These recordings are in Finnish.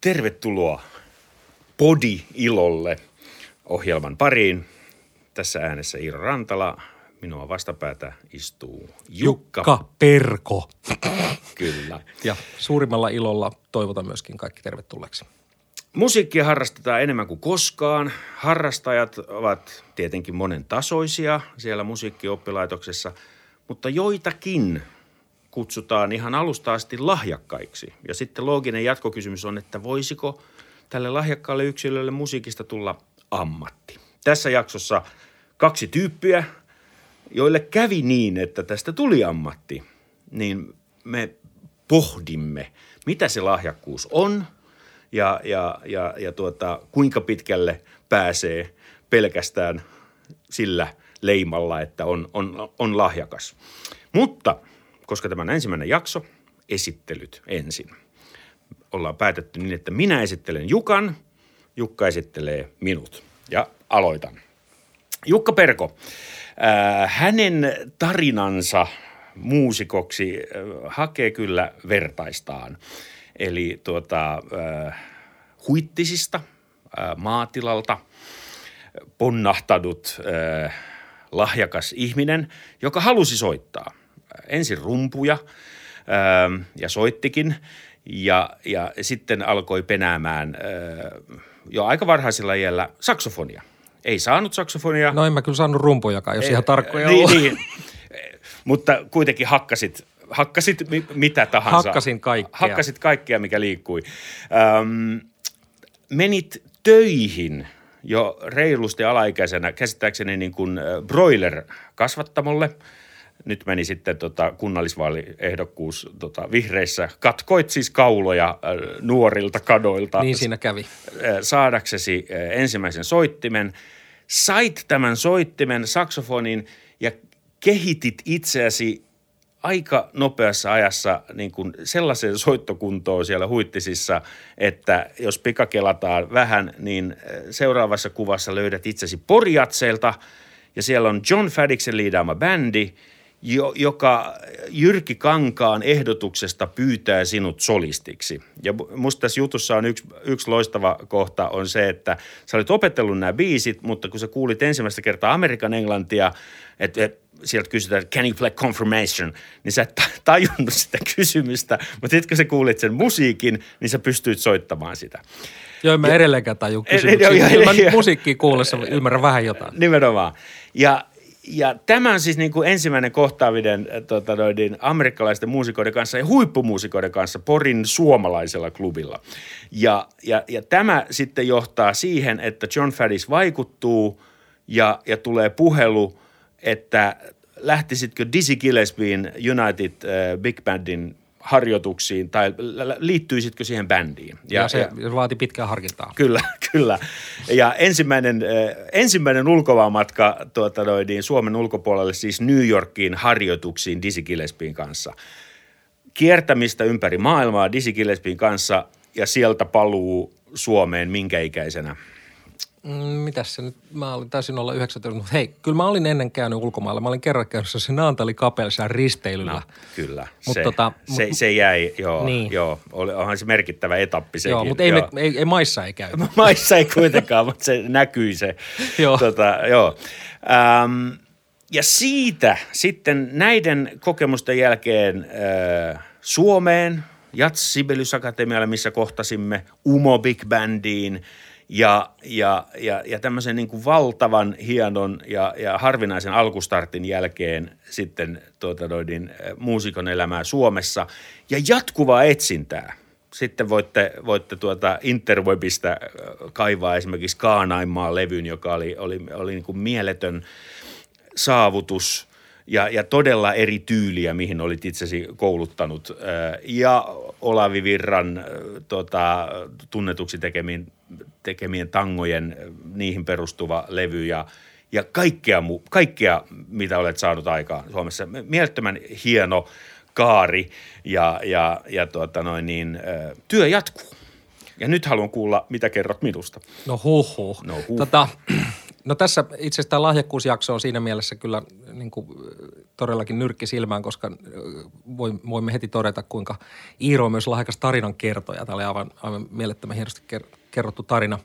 Tervetuloa Podi-ilolle ohjelman pariin. Tässä äänessä Iiro Rantala. Minua vastapäätä istuu Jukka. Jukka Perko. Kyllä. Ja suurimmalla ilolla toivotan myöskin kaikki tervetulleeksi. Musiikkia harrastetaan enemmän kuin koskaan. Harrastajat ovat tietenkin monen tasoisia siellä musiikkioppilaitoksessa, mutta joitakin kutsutaan ihan alusta asti lahjakkaiksi. Ja sitten looginen jatkokysymys on, että voisiko tälle lahjakkaalle yksilölle musiikista tulla ammatti. Tässä jaksossa kaksi tyyppiä, joille kävi niin, että tästä tuli ammatti, niin me pohdimme, mitä se lahjakkuus on ja, ja, ja, ja tuota, kuinka pitkälle pääsee pelkästään sillä leimalla, että on, on, on lahjakas. Mutta koska tämä on ensimmäinen jakso, esittelyt ensin. Ollaan päätetty niin, että minä esittelen Jukan, Jukka esittelee minut. Ja aloitan. Jukka Perko, äh, hänen tarinansa muusikoksi äh, hakee kyllä vertaistaan. Eli tuota, äh, huittisista, maatilalta, ponnahtanut äh, lahjakas ihminen, joka halusi soittaa. Ensin rumpuja äh, ja soittikin ja, ja sitten alkoi penäämään äh, jo aika varhaisella iällä saksofonia. Ei saanut saksofonia. No en mä kyllä saanut rumpujakaan, jos ihan tarkkoja niin, olla. niin. Mutta kuitenkin hakkasit, hakkasit mi- mitä tahansa. Hakkasin kaikkea. Hakkasit kaikkea, mikä liikkui. Öm, menit töihin jo reilusti alaikäisenä, käsittääkseni niin kuin broiler-kasvattamolle. Nyt meni sitten tota kunnallisvaaliehdokkuus tota, vihreissä. Katkoit siis kauloja äh, nuorilta kadoilta Niin siinä kävi. äh, saadaksesi äh, ensimmäisen soittimen. Sait tämän soittimen, saksofonin ja kehitit itseäsi aika nopeassa ajassa niin kuin sellaiseen soittokuntoon siellä huittisissa, että jos pikakelataan vähän, niin äh, seuraavassa kuvassa löydät itsesi Porjatseelta ja siellä on John Faddixen liidaama bändi, jo, joka Jyrki Kankaan ehdotuksesta pyytää sinut solistiksi. Ja mu- musta tässä jutussa on yksi, yksi loistava kohta on se, että sä olit opetellut nämä biisit, mutta kun sä kuulit ensimmäistä kertaa Amerikan englantia, että et, sieltä kysytään, can you play confirmation, niin sä et ta- tajunnut sitä kysymystä, mutta sitten kun sä kuulit sen musiikin, niin sä pystyit soittamaan sitä. Joo, en mä edelleenkään taju Ei, kysymyksiä. Kyllä mä joo. musiikkia kuullessa ymmärrän vähän jotain. Nimenomaan. Ja, ja tämä on siis niin kuin ensimmäinen kohtaaminen äh, tota, noiden amerikkalaisten muusikoiden kanssa ja huippumuusikoiden kanssa Porin suomalaisella klubilla. Ja, ja, ja tämä sitten johtaa siihen, että John Faddis vaikuttuu ja, ja tulee puhelu, että lähtisitkö Dizzy Gillespiein United äh, Big Bandin harjoituksiin tai liittyisitkö siihen bändiin. Ja, ja se ja, vaati pitkää harkintaa. Kyllä, kyllä. Ja ensimmäinen, ensimmäinen ulkomaanmatka tuota, noin, niin Suomen ulkopuolelle siis New Yorkiin harjoituksiin Dizzy Gillespiein kanssa. Kiertämistä ympäri maailmaa Dizzy Gillespiein kanssa ja sieltä paluu Suomeen minkä ikäisenä? Mm, mitäs se nyt, mä olin täysin olla 19, mutta hei, kyllä mä olin ennen käynyt ulkomailla. Mä olin kerran käynyt se Naantali kapelissa risteilyllä. No, kyllä. Mut se, tota, se, mut- se jäi, joo, Niin. joo. Oli, onhan se merkittävä etappi sekin. Joo, mutta ei, me, ei, ei, maissa ei käy. Maissa ei kuitenkaan, mutta se näkyi se. Joo. Tota, joo. Ähm, ja siitä sitten näiden kokemusten jälkeen äh, Suomeen, Jats Sibelius Akatemialle, missä kohtasimme Umo Big Bandiin ja, ja, ja, ja tämmöisen niin kuin valtavan hienon ja, ja harvinaisen alkustartin jälkeen sitten tuota noin, muusikon elämää Suomessa. Ja jatkuvaa etsintää. Sitten voitte, voitte tuota Interwebistä kaivaa esimerkiksi Kaanainmaan levyn, joka oli, oli, oli niin kuin mieletön saavutus ja, ja todella eri tyyliä, mihin olit itsesi kouluttanut. Ja Olavi Virran tota, tunnetuksi tekemien, tekemien tangojen, niihin perustuva levy ja, ja kaikkea, mu- kaikkea, mitä olet saanut aikaan Suomessa. Mielettömän hieno kaari ja, ja, ja tuota noin niin, työ jatkuu. Ja nyt haluan kuulla, mitä kerrot minusta. No huh huh. No huh. Tota, no tässä itse asiassa tämä lahjakkuusjakso on siinä mielessä kyllä niin kuin, todellakin nyrkki silmään, koska voimme heti todeta, kuinka Iiro on myös lahjakas tarinan kertoja. Tämä oli aivan, aivan mielettömän hienosti kerrottu tarina.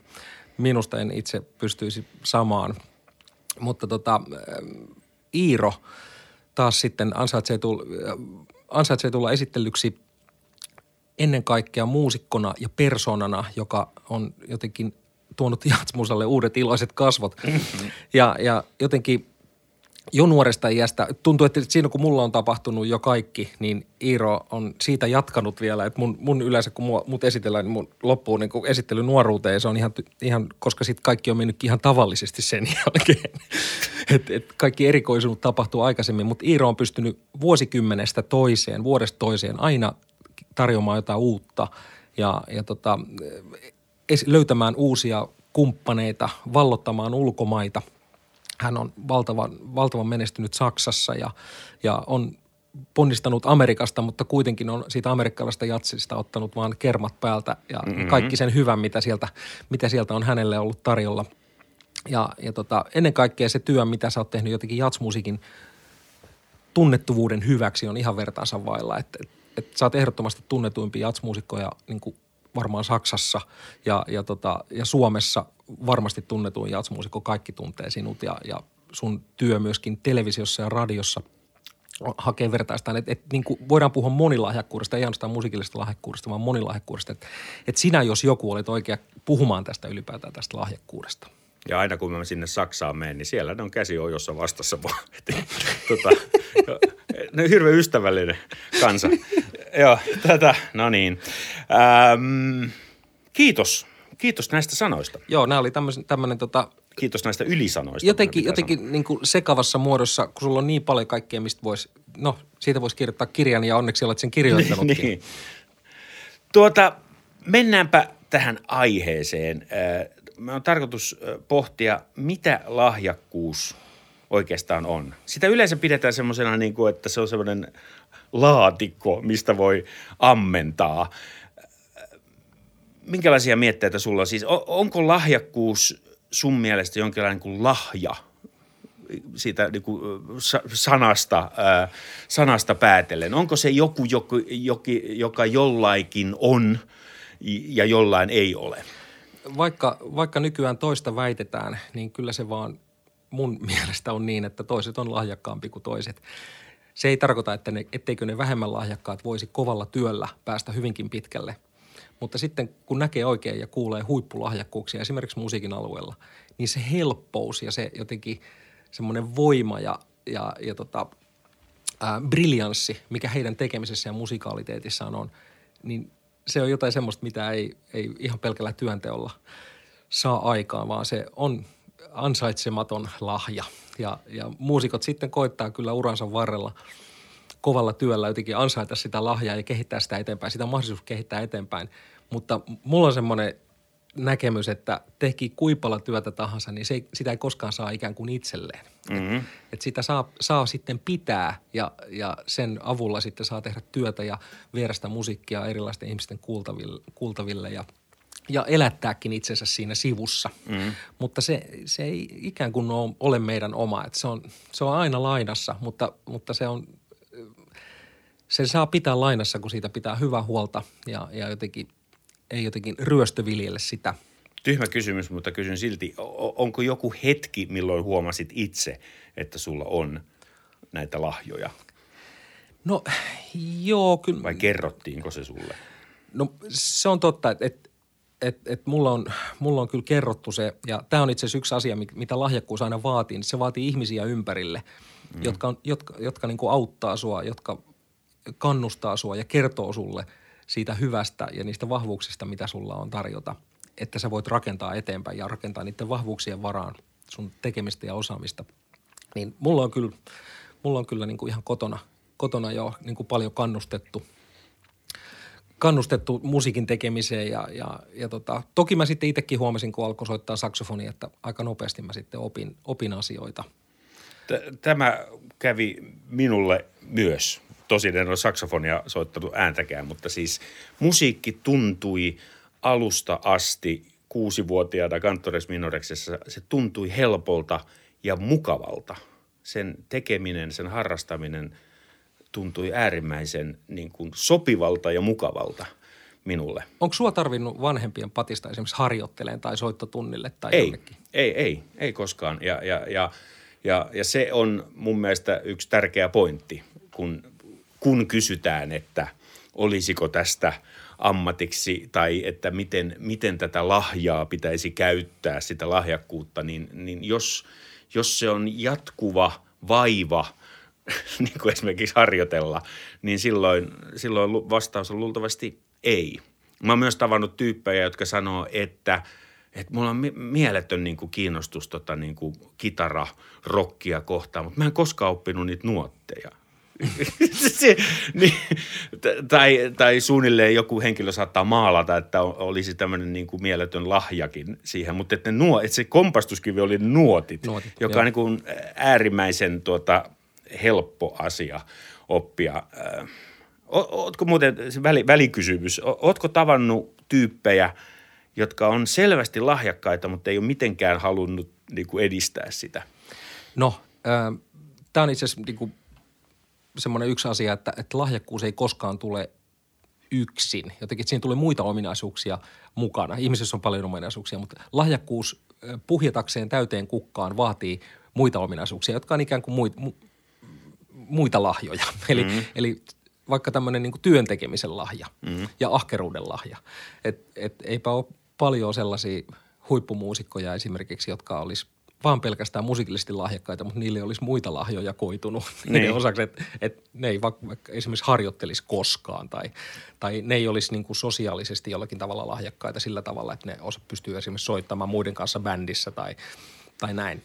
Minusta en itse pystyisi samaan. Mutta tota, Iiro taas sitten ansaitsee tulla, ansaitsee tulla esitellyksi ennen kaikkea muusikkona ja persoonana, joka on jotenkin tuonut Jatsmusalle uudet iloiset kasvot. Mm-hmm. Ja, ja jotenkin jo nuoresta iästä, tuntuu, että siinä kun mulla on tapahtunut jo kaikki, niin Iiro on siitä jatkanut vielä, että mun, mun yleensä kun mua, mut esitellään, niin mun loppuu niin esittely nuoruuteen, se on ihan, ihan koska sitten kaikki on mennyt ihan tavallisesti sen jälkeen. et, et kaikki erikoisunut tapahtuu aikaisemmin, mutta Iiro on pystynyt vuosikymmenestä toiseen, vuodesta toiseen aina tarjoamaan jotain uutta ja, ja tota, löytämään uusia kumppaneita, vallottamaan ulkomaita. Hän on valtavan, valtavan menestynyt Saksassa ja, ja on ponnistanut Amerikasta, mutta kuitenkin on siitä amerikkalaista jatsista ottanut vaan kermat päältä ja mm-hmm. kaikki sen hyvän, mitä sieltä, mitä sieltä on hänelle ollut tarjolla. Ja, ja tota, ennen kaikkea se työ, mitä sä oot tehnyt jotenkin jatsmusiikin tunnettuvuuden hyväksi on ihan vertaansa vailla. Että et, et sä oot ehdottomasti tunnetuimpia jatsmuusikkoja niin kuin varmaan Saksassa ja, ja, tota, ja Suomessa varmasti tunnetuin jatsmuusikko. Kaikki tuntee sinut ja, ja sun työ myöskin televisiossa ja radiossa hakee vertaistaan. Että et, niin voidaan puhua monilahjakkuudesta, ei ainoastaan musiikillisesta lahjakkuudesta, vaan monilahjakkuudesta. Että et sinä, jos joku, olet oikea puhumaan tästä ylipäätään tästä lahjakkuudesta. Ja aina kun mä sinne Saksaan menen, niin siellä ne on käsi ojossa vastassa vaan. tota, ne on hirveän ystävällinen kansa. Joo, tätä, no niin. Ähm, kiitos. Kiitos näistä sanoista. Joo, nämä oli tämmöinen tota, Kiitos näistä ylisanoista. Jotenkin, jotenkin niin kuin sekavassa muodossa, kun sulla on niin paljon kaikkea, mistä voisi, no siitä voisi kirjoittaa kirjan ja onneksi olet sen kirjoittanutkin. niin. Tuota, mennäänpä tähän aiheeseen. Mä on tarkoitus pohtia, mitä lahjakkuus oikeastaan on. Sitä yleensä pidetään semmoisena, niin kuin, että se on semmoinen laatikko, mistä voi ammentaa. Minkälaisia mietteitä sulla? Siis onko lahjakkuus sun mielestä jonkinlainen kuin lahja siitä niin kuin sanasta, sanasta päätellen? Onko se joku, joku, joku, joka jollaikin on ja jollain ei ole? Vaikka, vaikka nykyään toista väitetään, niin kyllä se vaan mun mielestä on niin, että toiset on lahjakkaampi kuin toiset. Se ei tarkoita, että ne, etteikö ne vähemmän lahjakkaat voisi kovalla työllä päästä hyvinkin pitkälle. Mutta sitten kun näkee oikein ja kuulee huippulahjakkuuksia esimerkiksi musiikin alueella, niin se helppous ja se jotenkin semmoinen voima ja, ja, ja tota, ää, briljanssi, mikä heidän tekemisessä ja musikaaliteetissaan on, niin se on jotain semmoista, mitä ei, ei ihan pelkällä työnteolla saa aikaan, vaan se on ansaitsematon lahja. Ja, ja muusikot sitten koittaa kyllä uransa varrella kovalla työllä jotenkin ansaita sitä lahjaa ja kehittää sitä eteenpäin. Sitä on mahdollisuus kehittää eteenpäin. Mutta mulla on semmoinen näkemys, että teki kuipalla työtä tahansa, niin se ei, sitä ei koskaan saa ikään kuin itselleen. Mm-hmm. Et, et sitä saa, saa sitten pitää ja, ja sen avulla sitten saa tehdä työtä ja viedä sitä musiikkia erilaisten ihmisten kuultaville, kuultaville ja – ja elättääkin itsensä siinä sivussa. Mm. Mutta se, se ei ikään kuin ole meidän oma. Että se, on, se on aina lainassa, mutta, mutta se on, se saa pitää lainassa, kun siitä pitää hyvää huolta ja, ja jotenkin, ei jotenkin ryöstöviljelle sitä. Tyhmä kysymys, mutta kysyn silti, onko joku hetki, milloin huomasit itse, että sulla on näitä lahjoja? No joo, kyllä. Vai kerrottiinko se sulle? No se on totta, että, että et, et mulla, on, mulla on kyllä kerrottu se, ja tämä on itse asiassa yksi asia, mitä lahjakkuus aina vaatii, niin se vaatii ihmisiä ympärille, mm. jotka, jotka, jotka niin kuin auttaa sua, jotka kannustaa sua ja kertoo sulle siitä hyvästä ja niistä vahvuuksista, mitä sulla on tarjota, että sä voit rakentaa eteenpäin ja rakentaa niiden vahvuuksien varaan sun tekemistä ja osaamista. Niin mulla on kyllä, mulla on kyllä niin kuin ihan kotona, kotona jo niin kuin paljon kannustettu – kannustettu musiikin tekemiseen ja, ja, ja tota, toki mä sitten itsekin huomasin, kun alkoi soittaa saksofonia, että aika nopeasti mä sitten opin, opin asioita. Tämä kävi minulle myös. Tosin en ole saksofonia soittanut ääntäkään, mutta siis musiikki tuntui alusta asti kuusivuotiaana Kantores Minoreksessa, se tuntui helpolta ja mukavalta. sen tekeminen, sen harrastaminen tuntui äärimmäisen niin kuin sopivalta ja mukavalta minulle. Onko sua tarvinnut vanhempien patista esimerkiksi harjoitteleen tai soittotunnille tai ei, jonnekin? Ei, ei, ei koskaan. Ja, ja, ja, ja, ja se on mun mielestä yksi tärkeä pointti, kun, kun kysytään, että olisiko tästä ammatiksi tai että miten, miten tätä lahjaa pitäisi käyttää, sitä lahjakkuutta, niin, niin jos, jos se on jatkuva vaiva – niin kuin esimerkiksi harjoitella, niin silloin, silloin vastaus on luultavasti ei. Mä oon myös tavannut tyyppejä, jotka sanoo, että, että mulla on mieletön niin kuin kiinnostus tota, niin kuin kitara, rockia kohtaan, mutta mä en koskaan oppinut niitä nuotteja. se, niin, tai, tai suunnilleen joku henkilö saattaa maalata, että olisi tämmöinen niin kuin mieletön lahjakin siihen, mutta että, nuo, että se kompastuskivi oli nuotit, nuotit joka joo. on niin kuin äärimmäisen tuota, helppo asia oppia. Ootko muuten, väli, välikysymys, ootko tavannut tyyppejä, jotka on selvästi lahjakkaita, mutta ei ole mitenkään halunnut niin kuin edistää sitä? No, äh, tämä on itse asiassa niin semmoinen yksi asia, että, että lahjakkuus ei koskaan tule yksin. Jotenkin siinä tulee muita ominaisuuksia mukana. Ihmisessä on paljon ominaisuuksia, mutta lahjakkuus puhjetakseen täyteen kukkaan vaatii muita ominaisuuksia, jotka on ikään kuin muita, muita lahjoja. Eli, mm-hmm. eli vaikka tämmöinen niin työn tekemisen lahja mm-hmm. ja ahkeruuden lahja. Et, et eipä ole paljon sellaisia huippumuusikkoja esimerkiksi, jotka olisi vaan pelkästään musiikillisesti lahjakkaita, mutta niille olisi muita lahjoja koitunut niin. osaksi, että, että ne ei vaikka, vaikka esimerkiksi harjoittelisi koskaan tai, tai ne ei olisi niin kuin sosiaalisesti jollakin tavalla lahjakkaita sillä tavalla, että ne osa pystyy esimerkiksi soittamaan muiden kanssa bändissä tai, tai näin.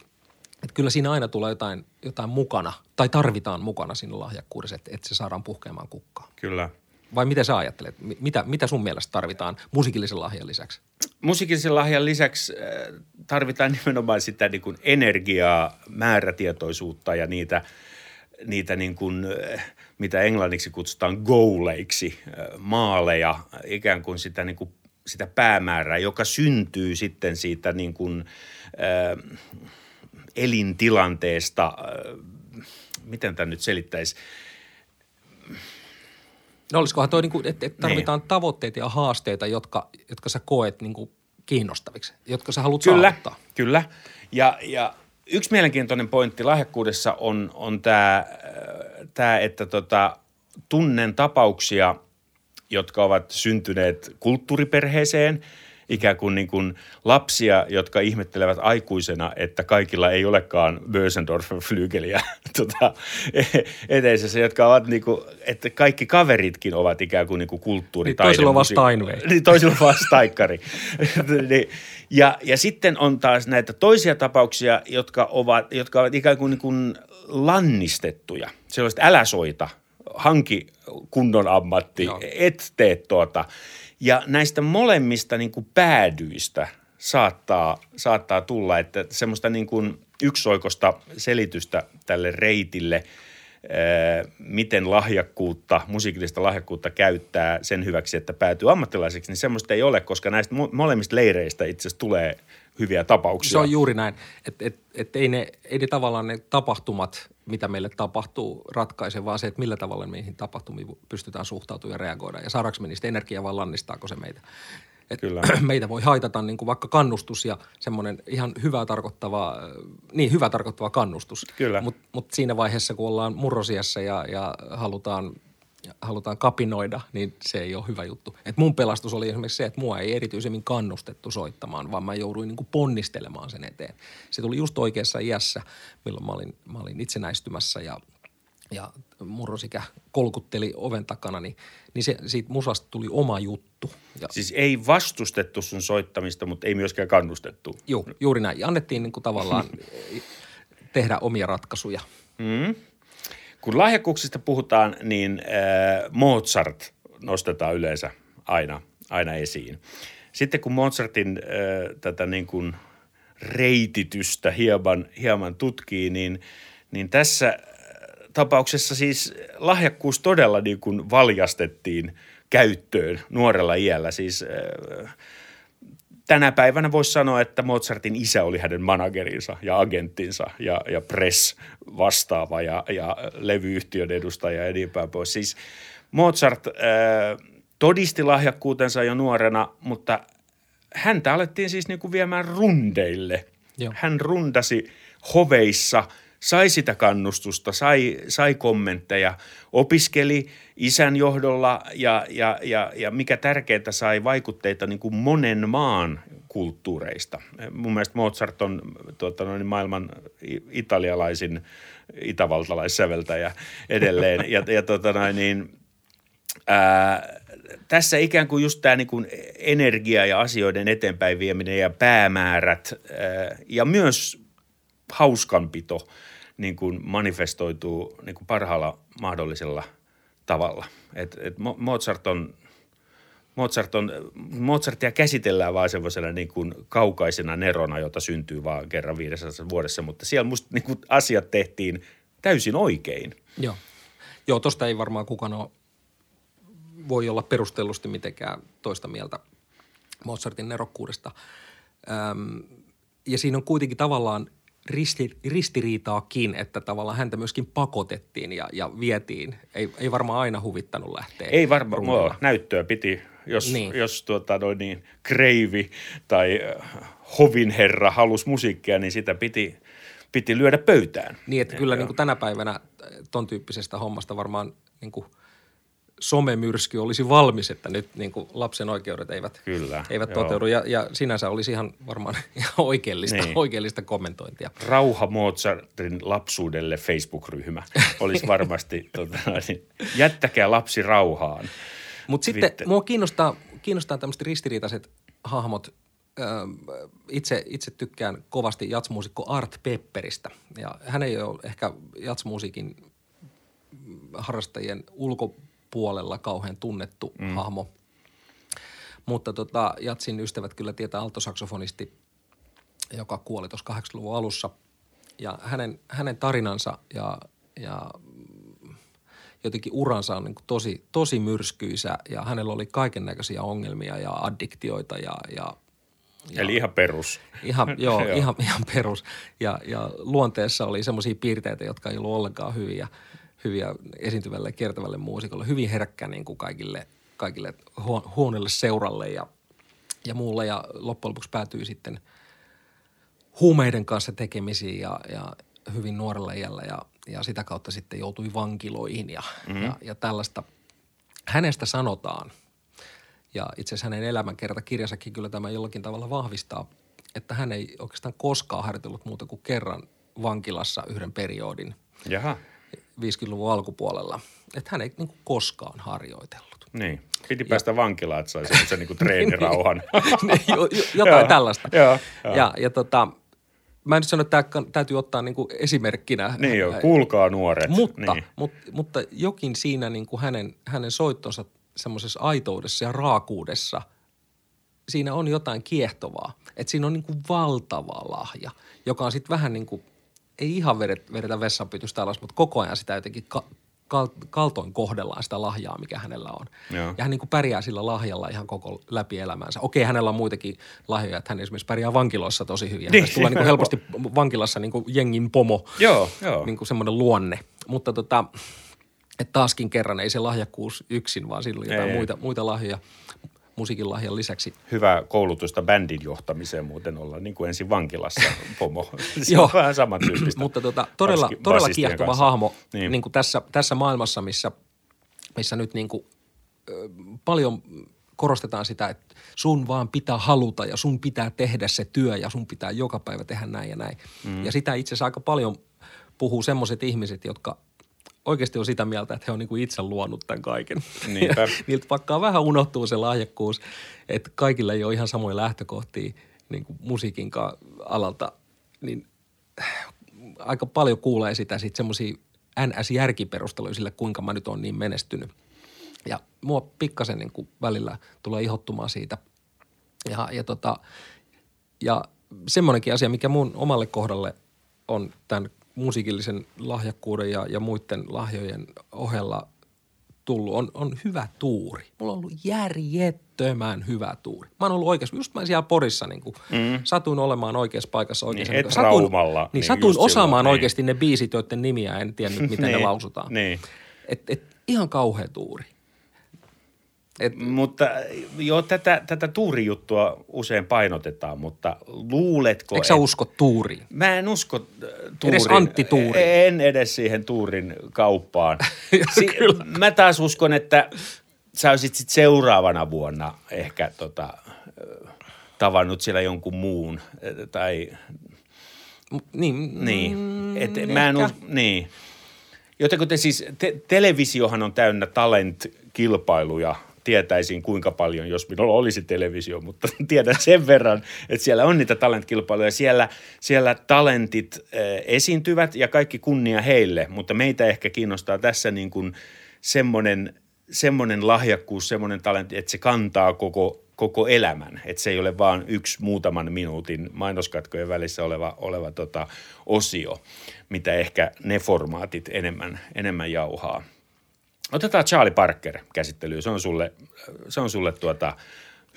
Että kyllä siinä aina tulee jotain, jotain mukana tai tarvitaan mukana siinä lahjakkuudessa, että, että se saadaan puhkeamaan kukkaan. Kyllä. Vai miten sä ajattelet? Mitä, mitä sun mielestä tarvitaan musiikillisen lahjan lisäksi? Musiikillisen lahjan lisäksi äh, tarvitaan nimenomaan sitä niin kuin energiaa, määrätietoisuutta ja niitä, niitä niin kuin, äh, mitä englanniksi kutsutaan goaleiksi, äh, maaleja, ikään kuin sitä, niin kuin, sitä päämäärää, joka syntyy sitten siitä niin kuin, elintilanteesta, miten tämä nyt selittäisi – No olisikohan toi, niin kuin, että, että tarvitaan niin. tavoitteita ja haasteita, jotka, jotka sä koet niin kuin kiinnostaviksi, jotka sä haluat kyllä, saavuttaa. Kyllä, ja, ja yksi mielenkiintoinen pointti lahjakkuudessa on, on tämä, tämä, että tota, tunnen tapauksia, jotka ovat syntyneet kulttuuriperheeseen – ikään kuin, niin kuin lapsia, jotka ihmettelevät aikuisena, että kaikilla ei olekaan Bösendorfer flygeliä tota, eteisessä, jotka ovat niin kuin, että kaikki kaveritkin ovat ikään kuin, niin kuin kulttuuri. Niin toisilla on Steinway. Niin toisilla on vaan Staikkari. niin, ja, ja sitten on taas näitä toisia tapauksia, jotka ovat, jotka ovat ikään kuin, niin kuin lannistettuja. Sellaiset älä soita, hanki kunnon ammatti, Joo. et tee tuota. Ja näistä molemmista niin kuin päädyistä saattaa, saattaa tulla, että semmoista niin kuin yksioikosta selitystä tälle reitille, miten lahjakkuutta, musiikillista lahjakkuutta käyttää sen hyväksi, että päätyy ammattilaiseksi, niin semmoista ei ole, koska näistä molemmista leireistä itse asiassa tulee hyviä tapauksia. Se on juuri näin, että et, et ei, ne, ei ne tavallaan ne tapahtumat, mitä meille tapahtuu, ratkaise, vaan se, että millä tavalla meihin tapahtumiin pystytään suhtautumaan ja reagoida. Ja saadaanko me niistä energiaa vai lannistaako se meitä. Et Kyllä. Meitä voi haitata niin kuin vaikka kannustus ja semmoinen ihan hyvä tarkoittava, niin hyvä tarkoittava kannustus. Mutta mut siinä vaiheessa, kun ollaan murrosiassa ja, ja halutaan – halutaan kapinoida, niin se ei ole hyvä juttu. Et mun pelastus oli esimerkiksi se, että mua ei erityisemmin kannustettu soittamaan, vaan mä jouduin niin kuin ponnistelemaan sen eteen. Se tuli just oikeassa iässä, milloin mä olin, mä olin itsenäistymässä ja, ja murrosikä kolkutteli oven takana, niin, niin se, siitä musasta tuli oma juttu. Ja, siis ei vastustettu sun soittamista, mutta ei myöskään kannustettu. Joo, juuri näin. Ja annettiin niin kuin tavallaan tehdä omia ratkaisuja. Mm. Kun lahjakkuuksista puhutaan, niin äh, Mozart nostetaan yleensä aina, aina esiin. Sitten kun Mozartin äh, tätä niin kuin reititystä hieman, hieman tutkii, niin, niin tässä äh, tapauksessa siis lahjakkuus todella niin kuin valjastettiin käyttöön nuorella iällä. Siis äh, tänä päivänä voisi sanoa, että Mozartin isä oli hänen managerinsa ja agenttinsa ja, ja press vastaava ja, ja levyyhtiön edustaja ja niin päin pois. Siis Mozart äh, todisti lahjakkuutensa jo nuorena, mutta häntä alettiin siis niin kuin viemään rundeille. Joo. Hän rundasi hoveissa – sai sitä kannustusta, sai, sai kommentteja, opiskeli isän johdolla ja, ja, ja, ja mikä tärkeintä sai vaikutteita niin kuin monen maan kulttuureista. Mun mielestä Mozart on tuota, noin maailman italialaisin itävaltalaissäveltäjä edelleen. Ja, ja tuota, noin, niin, ää, tässä ikään kuin just tämä niin energia ja asioiden eteenpäin vieminen ja päämäärät ää, ja myös hauskanpito – niin kuin manifestoituu niin kuin parhaalla mahdollisella tavalla. Et, et Mozart on, Mozart on, Mozartia käsitellään vaan semmoisena niin kuin kaukaisena nerona, jota syntyy vaan kerran 500 vuodessa, mutta siellä musta niin kuin asiat tehtiin täysin oikein. Joo, Joo tosta ei varmaan kukaan ole, voi olla perustellusti mitenkään toista mieltä Mozartin nerokkuudesta. Öm, ja siinä on kuitenkin tavallaan risti, ristiriitaakin, että tavallaan häntä myöskin pakotettiin ja, ja vietiin. Ei, ei varmaan aina huvittanut lähteä. Ei varmaan, no, näyttöä piti, jos, niin. jos tuota, noin niin, kreivi tai äh, hovinherra halusi musiikkia, niin sitä piti, piti lyödä pöytään. Niin, että kyllä niin kuin tänä päivänä ton tyyppisestä hommasta varmaan niin kuin – somemyrsky olisi valmis, että nyt niin kuin lapsen oikeudet eivät, Kyllä, eivät toteudu. Ja, ja sinänsä olisi ihan varmaan ihan oikeellista, niin. oikeellista kommentointia. Rauha Mozartin lapsuudelle Facebook-ryhmä olisi varmasti, tota, niin, jättäkää lapsi rauhaan. Mutta sitten mua kiinnostaa, kiinnostaa tämmöiset ristiriitaiset hahmot. Itse, itse tykkään kovasti jatsmuusikko Art Pepperistä ja hän ei ole ehkä jatsmuusiikin harrastajien ulko puolella kauhean tunnettu mm. hahmo. Mutta tota, Jatsin ystävät kyllä tietää altosaksofonisti, joka kuoli tuossa 80-luvun alussa. Ja hänen, hänen tarinansa ja, ja jotenkin uransa on niin kuin tosi, tosi myrskyisä ja hänellä oli kaiken näköisiä ongelmia ja addiktioita ja, ja ja, Eli ihan perus. Ihan, joo, joo. Ihan, ihan perus. Ja, ja luonteessa oli semmoisia piirteitä, jotka ei ollut ollenkaan hyviä hyviä esiintyvälle kiertävälle muusikolle, hyvin herkkä niin kuin kaikille, kaikille huonolle seuralle ja, ja muulle. Ja loppujen lopuksi päätyi sitten huumeiden kanssa tekemisiin ja, ja hyvin nuorella iällä ja, ja sitä kautta sitten joutui vankiloihin ja, mm-hmm. ja, ja tällaista. Hänestä sanotaan, ja itse asiassa hänen elämänkertakirjansakin kyllä tämä jollakin tavalla vahvistaa, että hän ei oikeastaan koskaan harjoitellut muuta kuin kerran vankilassa yhden periodin. Jaha. 50-luvun alkupuolella, että hän ei niin kuin koskaan harjoitellut. Niin, piti päästä vankilaan, että saisi sen niin treenirauhan. Niin, jotain tällaista. Joo, joo. Ja, ja tota, mä en nyt sano, että tämä täytyy ottaa niin kuin esimerkkinä. Niin joo, kuulkaa nuoret. Mutta, niin. mutta, mutta jokin siinä niin kuin hänen, hänen soittonsa semmoisessa aitoudessa ja raakuudessa, siinä on jotain kiehtovaa. Että siinä on niin kuin valtava lahja, joka on sitten vähän niin kuin – ei ihan vedetä, vedetä vessanpytystä alas, mutta koko ajan sitä jotenkin ka- kal- kaltoin kohdellaan sitä lahjaa, mikä hänellä on. Joo. Ja hän niin kuin pärjää sillä lahjalla ihan koko läpi elämänsä. Okei, hänellä on muitakin lahjoja, että hän esimerkiksi pärjää vankiloissa tosi hyvin. Niin, tulee niin kuin helposti vankilassa niin kuin jengin pomo, joo, joo. niin kuin semmoinen luonne. Mutta tota, että taaskin kerran ei se lahjakkuus yksin, vaan sillä on jotain muita, muita lahjoja musiikin lahjan lisäksi. Hyvä koulutusta bändin johtamiseen muuten olla, niin kuin ensin vankilassa pomo. Se Joo. vähän samantyyppistä. Mutta tota, todella, Baski, todella kiehtova kanssa. hahmo niin. Niin kuin tässä, tässä maailmassa, missä, missä nyt niin kuin, paljon korostetaan sitä, että sun vaan pitää haluta ja sun pitää tehdä se työ ja sun pitää joka päivä tehdä näin ja näin. Mm. Ja sitä itse asiassa aika paljon puhuu semmoiset ihmiset, jotka oikeasti on sitä mieltä, että he on niin kuin itse luonut tämän kaiken. Niinpä. Niiltä pakkaa vähän unohtuu se lahjakkuus, että kaikilla ei ole ihan samoja lähtökohtia niin kuin musiikin alalta, niin aika paljon kuulee sitä sitten semmoisia NS-järkiperusteluja sille, kuinka mä nyt on niin menestynyt. Ja mua pikkasen niin kuin välillä tulee ihottumaan siitä. Ja, ja, tota, ja semmoinenkin asia, mikä mun omalle kohdalle on tämän musiikillisen lahjakkuuden ja, ja muiden lahjojen ohella tullut, on, on hyvä tuuri. Mulla on ollut järjettömän hyvä tuuri. Mä oon ollut oikeassa, just mä siellä Porissa niin kuin, mm. satuin olemaan oikeassa paikassa oikeassa. Niin, et satuin, Raumalla, Niin, niin satuin osaamaan silloin, niin. oikeasti ne biisit, joiden nimiä en tiennyt, miten ne Niin, lausutaan. niin. Et, et, ihan kauhea tuuri. Et, Mutta joo, tätä, tätä tuurijuttua usein painotetaan, mutta luuletko... eikö sä et- usko tuuriin? Mä en usko äh, tuurin. Edes Antti Tuuriin. En edes siihen tuurin kauppaan. si- mä taas uskon, että sä olisit sit seuraavana vuonna ehkä tota, äh, tavannut siellä jonkun muun. äh, Tai Niin, niin. mm, Et, mä en us, niin. Joten kun te siis, te, televisiohan on täynnä talent-kilpailuja. Tietäisin kuinka paljon, jos minulla olisi televisio, mutta tiedän sen verran, että siellä on niitä talent-kilpailuja. Siellä, siellä talentit äh, esiintyvät ja kaikki kunnia heille, mutta meitä ehkä kiinnostaa tässä niin kuin semmoinen, semmoinen lahjakkuus, semmoinen talentti, että se kantaa koko, koko elämän. Että se ei ole vaan yksi muutaman minuutin mainoskatkojen välissä oleva, oleva tota, osio, mitä ehkä ne formaatit enemmän, enemmän jauhaa. Otetaan Charlie Parker käsittelyyn. Se on sulle, se on sulle tuota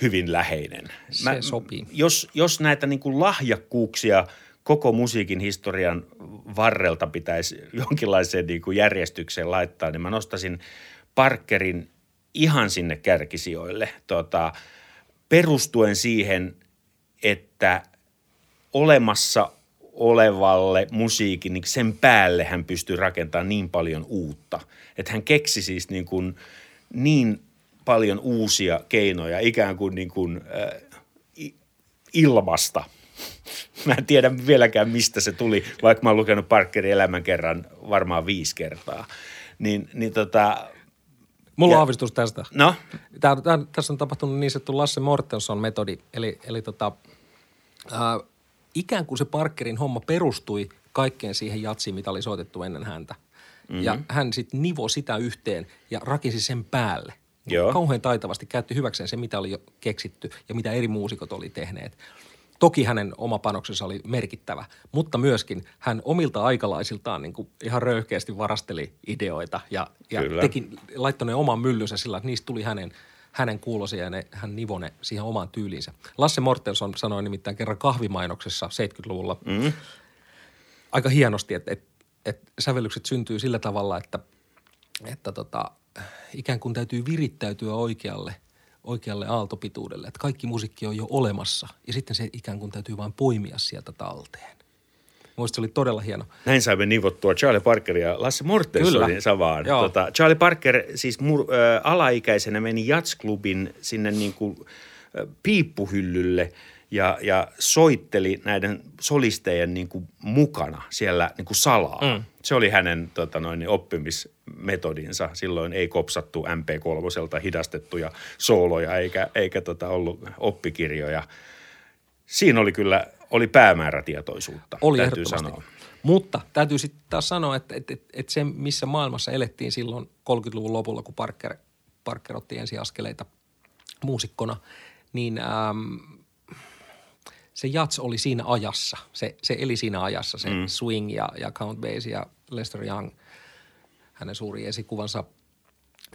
hyvin läheinen. Se sopii. Jos, jos näitä niin kuin lahjakkuuksia koko musiikin historian varrelta pitäisi jonkinlaiseen niin kuin järjestykseen laittaa, niin mä nostasin Parkerin ihan sinne kärkisijoille tota, perustuen siihen, että olemassa olevalle musiikin, niin sen päälle hän pystyy rakentamaan niin paljon uutta. Että hän keksi siis niin, kuin niin paljon uusia keinoja ikään kuin, niin kuin äh, ilmasta. Mä en tiedä vieläkään, mistä se tuli, vaikka mä oon lukenut Parkerin elämän kerran varmaan viisi kertaa. Niin, niin tota, Mulla Ja- on aavistus tästä. no, Tää, tää, tässä on tapahtunut niin sanottu Lasse Mortenson-metodi, eli, eli tota, ää, ikään kuin se Parkerin homma perustui kaikkeen siihen jatsiin, mitä oli soitettu ennen häntä. Mm-hmm. Ja hän sitten nivo sitä yhteen ja rakensi sen päälle. Joo. Kauhean taitavasti käytti hyväkseen se, mitä oli jo keksitty ja mitä eri muusikot oli tehneet. Toki hänen oma panoksensa oli merkittävä, mutta myöskin hän omilta aikalaisiltaan niin kuin ihan röyhkeästi varasteli ideoita ja, ja Kyllä. teki, laittoi ne oman myllynsä sillä, että niistä tuli hänen, hänen kuulosia ja ne, hän nivoi ne siihen omaan tyyliinsä. Lasse Mortenson sanoi nimittäin kerran kahvimainoksessa 70-luvulla mm. aika hienosti, että, että, että sävellykset syntyy sillä tavalla, että, että tota, ikään kuin täytyy virittäytyä oikealle, oikealle aaltopituudelle. Että kaikki musiikki on jo olemassa ja sitten se ikään kuin täytyy vain poimia sieltä talteen. Se oli todella hieno. Näin saimme nivottua Charlie Parker ja Lasse Mortensonin. Joo. Tota, Charlie Parker siis mur, äh, alaikäisenä meni jatsklubin sinne niin kuin, äh, piippuhyllylle ja, ja soitteli näiden solistejen niin kuin mukana siellä niin kuin salaa. Mm. Se oli hänen tota noin, oppimismetodinsa. Silloin ei kopsattu MP3 hidastettuja sooloja eikä, eikä tota ollut oppikirjoja. Siinä oli kyllä oli päämäärätietoisuutta, Oli täytyy sanoa. Mutta täytyy sitten taas sanoa, että, että, että, että se, missä maailmassa elettiin silloin 30-luvun lopulla, kun Parker, Parker otti ensiaskeleita muusikkona, niin äm, se jats oli siinä ajassa. Se, se eli siinä ajassa, se mm. swing ja, ja Count Basie ja Lester Young, hänen suuri esikuvansa.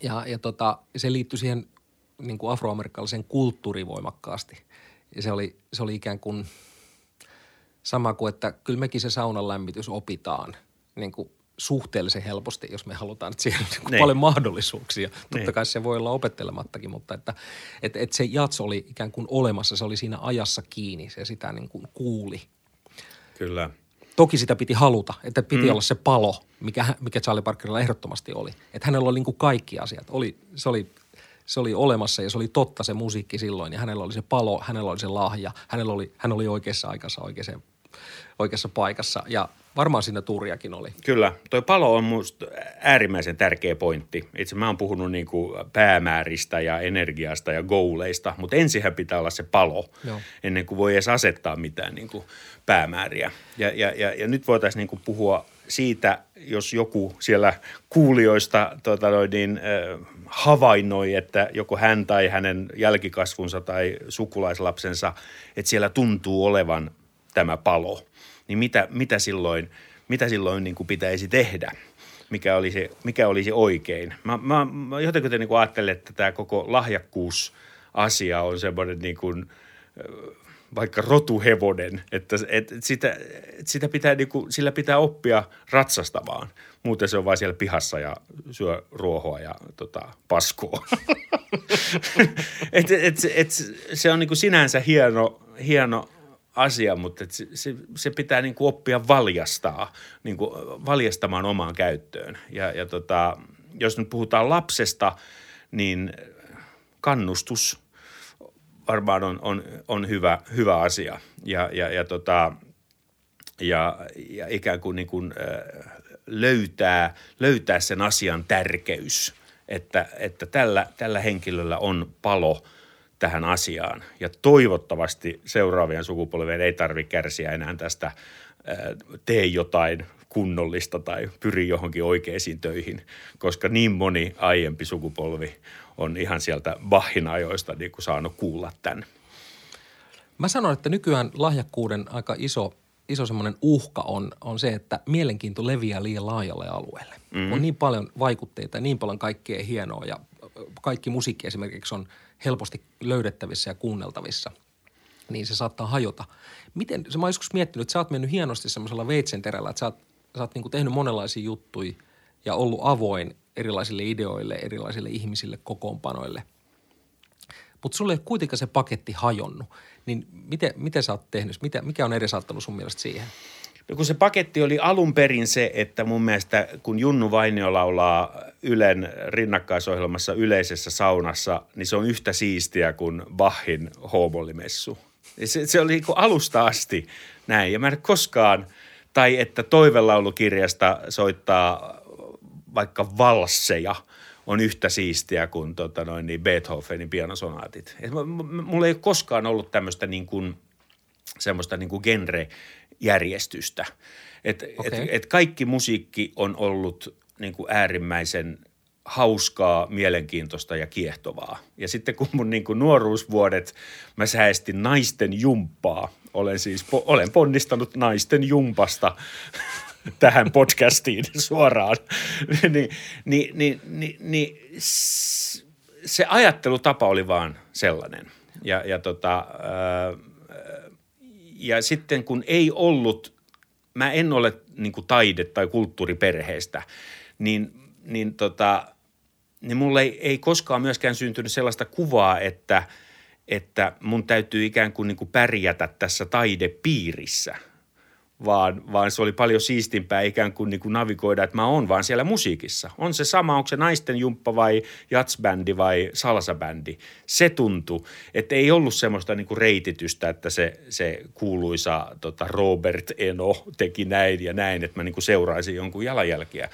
Ja, ja tota, se liittyi siihen niin kuin afroamerikkalaisen kulttuuriin voimakkaasti. Ja se oli, se oli ikään kuin – sama kuin, että kyllä mekin se saunan lämmitys opitaan niin kuin suhteellisen helposti, jos me halutaan, että siihen on niin Niin. paljon mahdollisuuksia. Totta Niin. kai se voi olla opettelemattakin, mutta että, että, että se jats oli ikään kuin olemassa, se oli siinä ajassa kiinni, se sitä niin kuin kuuli. Kyllä. Toki sitä piti haluta, että piti mm. olla se palo, mikä, mikä Charlie Parkerilla ehdottomasti oli. Että hänellä oli niin kuin kaikki asiat. Oli, se, oli, se oli olemassa ja se oli totta se musiikki silloin ja hänellä oli se palo, hänellä oli se lahja, hänellä oli, hän oli oikeassa aikassa oikeassa, oikeassa paikassa ja varmaan siinä tuuriakin oli. Kyllä, toi palo on musta äärimmäisen tärkeä pointti. Itse mä oon puhunut niinku päämääristä ja energiasta ja goaleista, mutta ensinhän pitää olla se palo, Joo. ennen kuin voi edes asettaa mitään niinku päämääriä. Ja, ja, ja, ja nyt voitaisiin niinku puhua siitä, jos joku siellä kuulijoista tota noin, niin, äh, havainnoi, että joko hän tai hänen jälkikasvunsa tai sukulaislapsensa, että siellä tuntuu olevan tämä palo, niin mitä, mitä silloin, mitä silloin niin kuin pitäisi tehdä? Mikä olisi, mikä olisi oikein? Mä, mä, mä jotenkin niin kuin ajattelen, että tämä koko lahjakkuus asia on semmoinen niin kuin, vaikka rotuhevonen, että, että sitä, että sitä pitää, niin kuin, sillä pitää oppia ratsastamaan. Muuten se on vain siellä pihassa ja syö ruohoa ja tota, paskoa. et, et, et, se on niin kuin sinänsä hieno, hieno asia, mutta se, se, se pitää niin kuin oppia valjastaa, niin kuin valjastamaan omaan käyttöön. Ja, ja tota, jos nyt puhutaan lapsesta, niin kannustus varmaan on, on, on hyvä, hyvä asia. Ja, ja, ja, tota, ja, ja ikään kuin, niin kuin löytää, löytää sen asian tärkeys, että, että tällä, tällä henkilöllä on palo tähän asiaan. Ja toivottavasti seuraavien sukupolvien ei tarvitse kärsiä enää tästä tee jotain kunnollista tai pyri johonkin oikeisiin töihin, koska niin moni aiempi sukupolvi on ihan sieltä Bachin ajoista niin kuin saanut kuulla tämän. Mä sanon, että nykyään lahjakkuuden aika iso, iso semmoinen uhka on, on se, että mielenkiinto leviää liian laajalle alueelle. Mm-hmm. On niin paljon vaikutteita, niin paljon kaikkea hienoa ja kaikki musiikki esimerkiksi on helposti löydettävissä ja kuunneltavissa – niin se saattaa hajota. Miten, se mä oon joskus miettinyt, että sä oot mennyt hienosti semmoisella veitsenterällä, että sä oot, sä oot niinku tehnyt monenlaisia juttuja ja ollut avoin erilaisille ideoille, erilaisille ihmisille, kokoonpanoille. Mutta sulle ei kuitenkaan se paketti hajonnut. Niin miten, miten sä oot tehnyt? Mikä on edesauttanut sun mielestä siihen? No kun se paketti oli alun perin se, että mun mielestä kun Junnu Vainio laulaa Ylen rinnakkaisohjelmassa yleisessä saunassa, niin se on yhtä siistiä kuin Bachin homolimessu. Se, se oli niin alusta asti näin. Ja mä en koskaan, tai että toivelaulukirjasta soittaa vaikka valsseja on yhtä siistiä kuin tota noin, niin Beethovenin pianosonaatit. Et mulla ei koskaan ollut tämmöistä niin kuin, semmoista niin kuin genre-järjestystä. Et, okay. et, et kaikki musiikki on ollut niin kuin äärimmäisen hauskaa, mielenkiintoista ja kiehtovaa. Ja sitten kun mun niin kuin nuoruusvuodet mä säästin naisten jumppaa, olen siis po- olen ponnistanut naisten jumpasta tähän podcastiin suoraan, niin, niin, niin, niin, niin se ajattelutapa oli vaan sellainen. Ja, ja, tota, ja sitten kun ei ollut, mä en ole niin kuin taide- tai kulttuuriperheestä, niin, niin, tota, niin mulle ei, ei koskaan myöskään syntynyt sellaista kuvaa, että, että mun täytyy ikään kuin, niin kuin pärjätä tässä taidepiirissä – vaan, vaan se oli paljon siistimpää ikään kuin, niin kuin navigoida, että mä oon vaan siellä musiikissa. On se sama, onko se naisten jumppa vai jatsbändi vai salsabändi. Se tuntui, että ei ollut semmoista niin kuin reititystä, että se, se kuuluisa tota Robert Eno teki näin ja näin, että mä niin kuin seuraisin jonkun jalanjälkiä,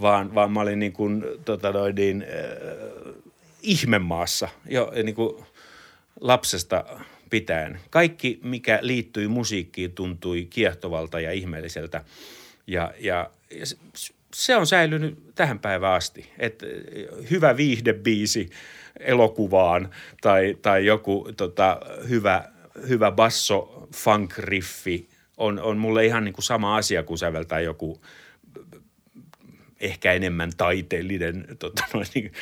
vaan, vaan mä olin niin kuin, tota noin, niin, äh, ihmemaassa jo niin kuin lapsesta – pitäen. Kaikki, mikä liittyi musiikkiin, tuntui kiehtovalta ja ihmeelliseltä. Ja, ja, ja se on säilynyt tähän päivään asti. Et hyvä viihdebiisi elokuvaan tai, tai joku tota, hyvä, hyvä basso funk riffi on, on mulle ihan niin kuin sama asia kuin säveltää joku ehkä enemmän taiteellinen tota, noin, niin,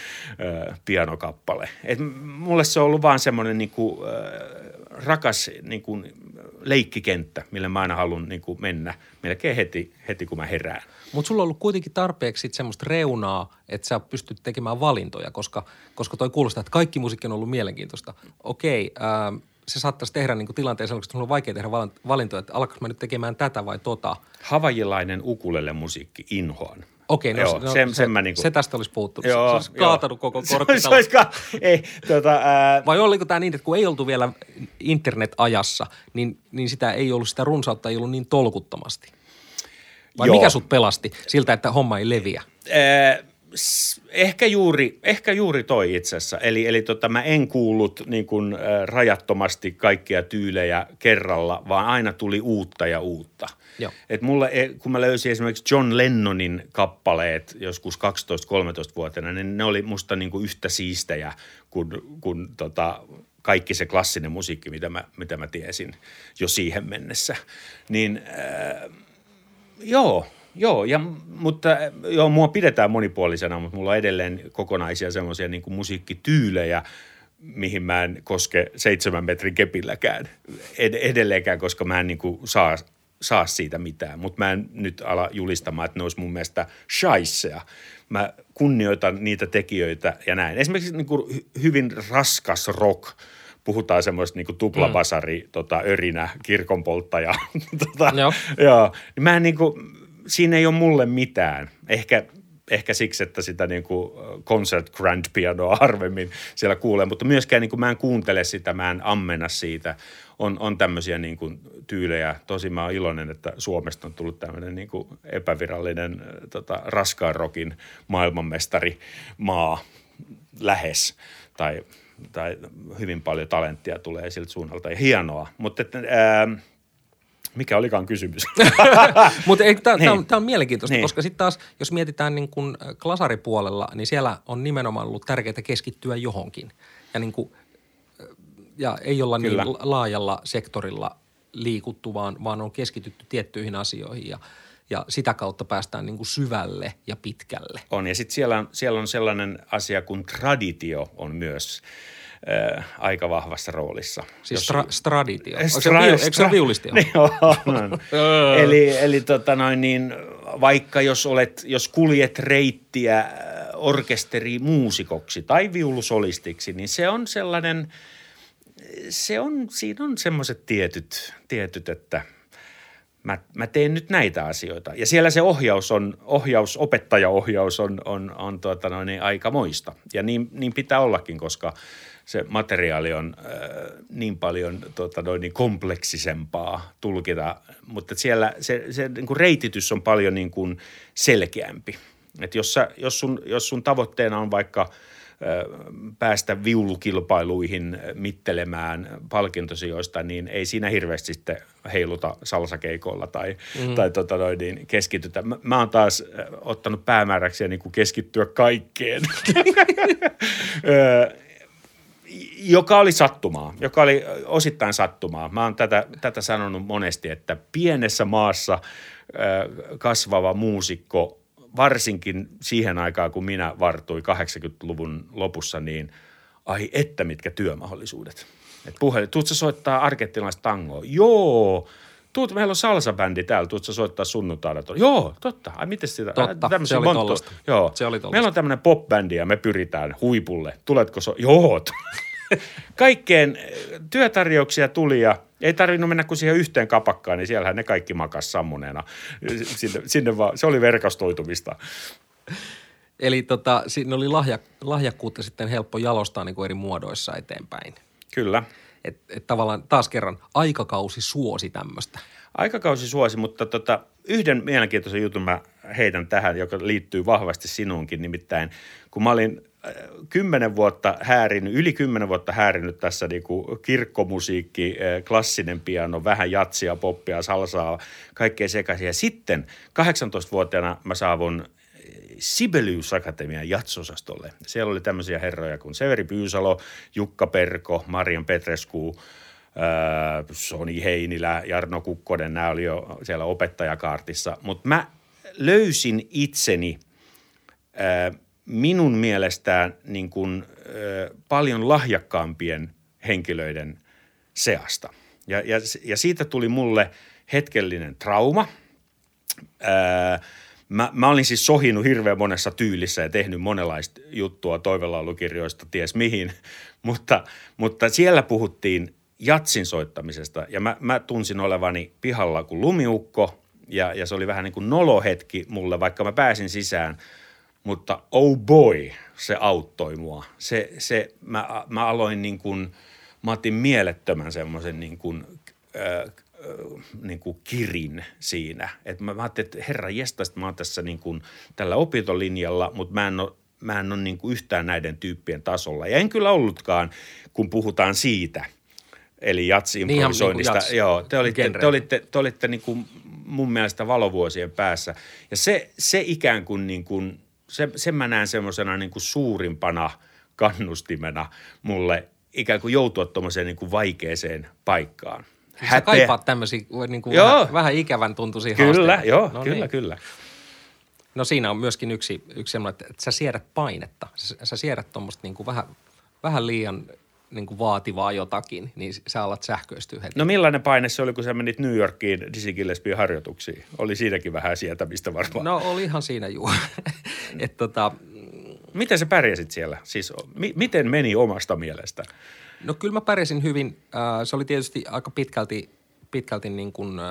äh, pianokappale. Et mulle se on ollut vaan semmoinen niin kuin, äh, rakas niin kuin, leikkikenttä, millä mä aina haluan niin kuin, mennä melkein heti, heti, kun mä herään. Mutta sulla on ollut kuitenkin tarpeeksi sit semmoista reunaa, että sä pystyt tekemään valintoja, koska, koska toi kuulostaa, että kaikki musiikki on ollut mielenkiintoista. Okei, ää, se saattaisi tehdä niin tilanteen sellaisen, että on vaikea tehdä valintoja, että alkaako mä nyt tekemään tätä vai tota. Havajilainen ukulele musiikki, inhoan. Okei, no, joo, no sen, se, sen mä niinku... se tästä olisi puuttunut. Joo, se olisi kaatanut joo. koko korttitalo. se, ka- ei, tota, ää... Vai oliko tämä niin, että kun ei oltu vielä internet-ajassa, niin, niin sitä ei ollut sitä runsautta, ei ollut niin tolkuttomasti? Vai joo. mikä sut pelasti siltä, että homma ei leviä? Ää, ehkä juuri, ehkä juuri toi itse asiassa. Eli, eli tota, mä en kuullut niin kuin, äh, rajattomasti kaikkia tyylejä kerralla, vaan aina tuli uutta ja uutta – Et mulle, kun mä löysin esimerkiksi John Lennonin kappaleet joskus 12-13-vuotiaana, niin ne oli musta niinku yhtä siistejä kuin, kuin tota, kaikki se klassinen musiikki, mitä mä, mitä mä tiesin jo siihen mennessä. Niin äh, joo, joo, ja, mutta joo, mua pidetään monipuolisena, mutta mulla on edelleen kokonaisia semmoisia niin musiikkityylejä, mihin mä en koske seitsemän metrin kepilläkään ed- edelleenkään, koska mä en niin kuin saa, saa siitä mitään. Mutta mä en nyt ala julistamaan, että ne olisi mun mielestä shaisseja. Mä kunnioitan niitä tekijöitä ja näin. Esimerkiksi niin kuin hy- hyvin raskas rock – puhutaan semmoista niin tuplabasari, mm. tota, örinä, kirkonpolttaja. tota, joo. joo. Niin mä en niin kuin, siinä ei ole mulle mitään. Ehkä, ehkä siksi, että sitä niin kuin concert grand pianoa harvemmin siellä kuulee, mutta myöskään niin kuin mä en kuuntele sitä, mä en ammena siitä. On, on tämmöisiä niin kuin tyylejä. Tosi mä oon iloinen, että Suomesta on tullut tämmöinen niin kuin epävirallinen tota, raskaan rokin maailmanmestari maa lähes. Tai tai hyvin paljon talenttia tulee siltä suunnalta ja hienoa. Mutta että, ää, mikä olikaan kysymys? Mutta tämä niin. on, on mielenkiintoista, niin. koska sitten taas, jos mietitään niin kun klasaripuolella, niin siellä on nimenomaan ollut tärkeää keskittyä johonkin. Ja, niin kun, ja ei olla niin Kyllä. niin laajalla sektorilla liikuttu, vaan, vaan on keskitytty tiettyihin asioihin. Ja, ja sitä kautta päästään niin kuin syvälle ja pitkälle. On, ja sitten siellä, siellä on sellainen asia kuin traditio on myös äh, aika vahvassa roolissa. Siis Jos, stra- straditio. Stra- se, eikö se ole viulisti? Niin on. eli eli tota noin niin, vaikka jos, olet, jos kuljet reittiä äh, orkesterimuusikoksi tai viulusolistiksi, niin se on sellainen, se on, siinä on semmoiset tietyt, tietyt, että – mä, mä teen nyt näitä asioita. Ja siellä se ohjaus on, ohjaus, opettajaohjaus on, on, on tuota noin, niin aika moista. Ja niin, niin pitää ollakin, koska se materiaali on äh, niin paljon tuota noin, niin kompleksisempaa tulkita. Mutta siellä se, se niin kuin reititys on paljon niin kuin selkeämpi. Et jos, sä, jos, sun, jos sun tavoitteena on vaikka – päästä viulukilpailuihin mittelemään palkintosijoista, niin ei siinä hirveästi sitten heiluta salsakeikolla tai, mm. tai tota noin, niin keskitytä. Mä, mä oon taas ottanut päämääräksi niin kuin keskittyä kaikkeen. joka oli sattumaa, joka oli osittain sattumaa. Mä oon tätä, tätä sanonut monesti, että pienessä maassa kasvava muusikko varsinkin siihen aikaan, kun minä vartuin 80-luvun lopussa, niin ai että mitkä työmahdollisuudet. Et puhelin, tuutko soittaa argettilaista tangoa? Joo. Tuut, meillä on salsabändi täällä, tuutko soittaa sunnuntaina? Joo, totta. Ai miten sitä? Totta, se oli tollasta. Joo. Se oli Meillä on tämmöinen popbändi ja me pyritään huipulle. Tuletko so? Joo. Kaikkeen työtarjouksia tuli ja ei tarvinnut mennä kuin siihen yhteen kapakkaan, niin siellähän ne kaikki makas sammuneena. Sinne, sinne vaan, se oli verkostoitumista. Eli tota, siinä oli lahja, lahjakkuutta sitten helppo jalostaa niin kuin eri muodoissa eteenpäin. Kyllä. Et, et tavallaan taas kerran aikakausi suosi tämmöistä. Aikakausi suosi, mutta tota, yhden mielenkiintoisen jutun mä heitän tähän, joka liittyy vahvasti sinuunkin. Nimittäin kun mä olin kymmenen vuotta häärinyt, yli kymmenen vuotta häärinyt tässä niin kuin kirkkomusiikki, eh, klassinen piano, vähän jatsia, poppia, salsaa, kaikkea sekaisin. Ja sitten 18-vuotiaana mä saavun Sibelius Akatemian jatsosastolle. Siellä oli tämmöisiä herroja kuin Severi Pyysalo, Jukka Perko, Marian Petresku, äh, Soni Heinilä, Jarno Kukkonen, nämä oli jo siellä opettajakaartissa. Mutta mä löysin itseni minun mielestään niin kuin, ö, paljon lahjakkaampien henkilöiden seasta. Ja, ja, ja siitä tuli mulle hetkellinen trauma. Ää, mä, mä olin siis sohinut hirveän monessa tyylissä ja tehnyt monenlaista juttua toivelaulukirjoista ties mihin, mutta, mutta siellä puhuttiin jatsin soittamisesta ja mä, mä tunsin olevani pihalla kuin lumiukko ja, ja se oli vähän niin kuin nolohetki mulle, vaikka mä pääsin sisään – mutta oh boy, se auttoi mua. Se, se, mä, mä aloin niin kuin, mä otin mielettömän semmoisen niin kuin, äh, niin kuin kirin siinä. Et mä, mä ajattelin, että herra jesta, mä oon tässä niin kuin tällä opintolinjalla, mutta mä en ole, mä en ole niin kuin yhtään näiden tyyppien tasolla. Ja en kyllä ollutkaan, kun puhutaan siitä, eli jatsi-improvisoinnista. Niin, niin Joo, te olitte, te olitte, te olitte niin kuin mun mielestä valovuosien päässä. Ja se, se ikään kuin, niin kuin – se, sen mä näen semmoisena niin kuin suurimpana kannustimena mulle ikään kuin joutua tuommoiseen niin kuin vaikeeseen paikkaan. Häpeä. Sä kaipaat tämmöisiä niin kuin vähän, vähän ikävän tuntuisia Kyllä, haasteita. joo, no kyllä, niin. kyllä. No siinä on myöskin yksi, yksi semmoinen, että sä siedät painetta. Sä, sä siedät tuommoista niin kuin vähän, vähän liian niin kuin vaativaa jotakin, niin sä alat sähköistyä heti. No millainen paine se oli, kun sä menit New Yorkiin Dizzy Gillespie harjoituksiin? Oli siinäkin vähän sietämistä varmaan. No olihan siinä juu. Et tota, Miten sä pärjäsit siellä? Siis mi- miten meni omasta mielestä? no kyllä mä pärjäsin hyvin. Äh, se oli tietysti aika pitkälti, pitkälti niin kuin äh,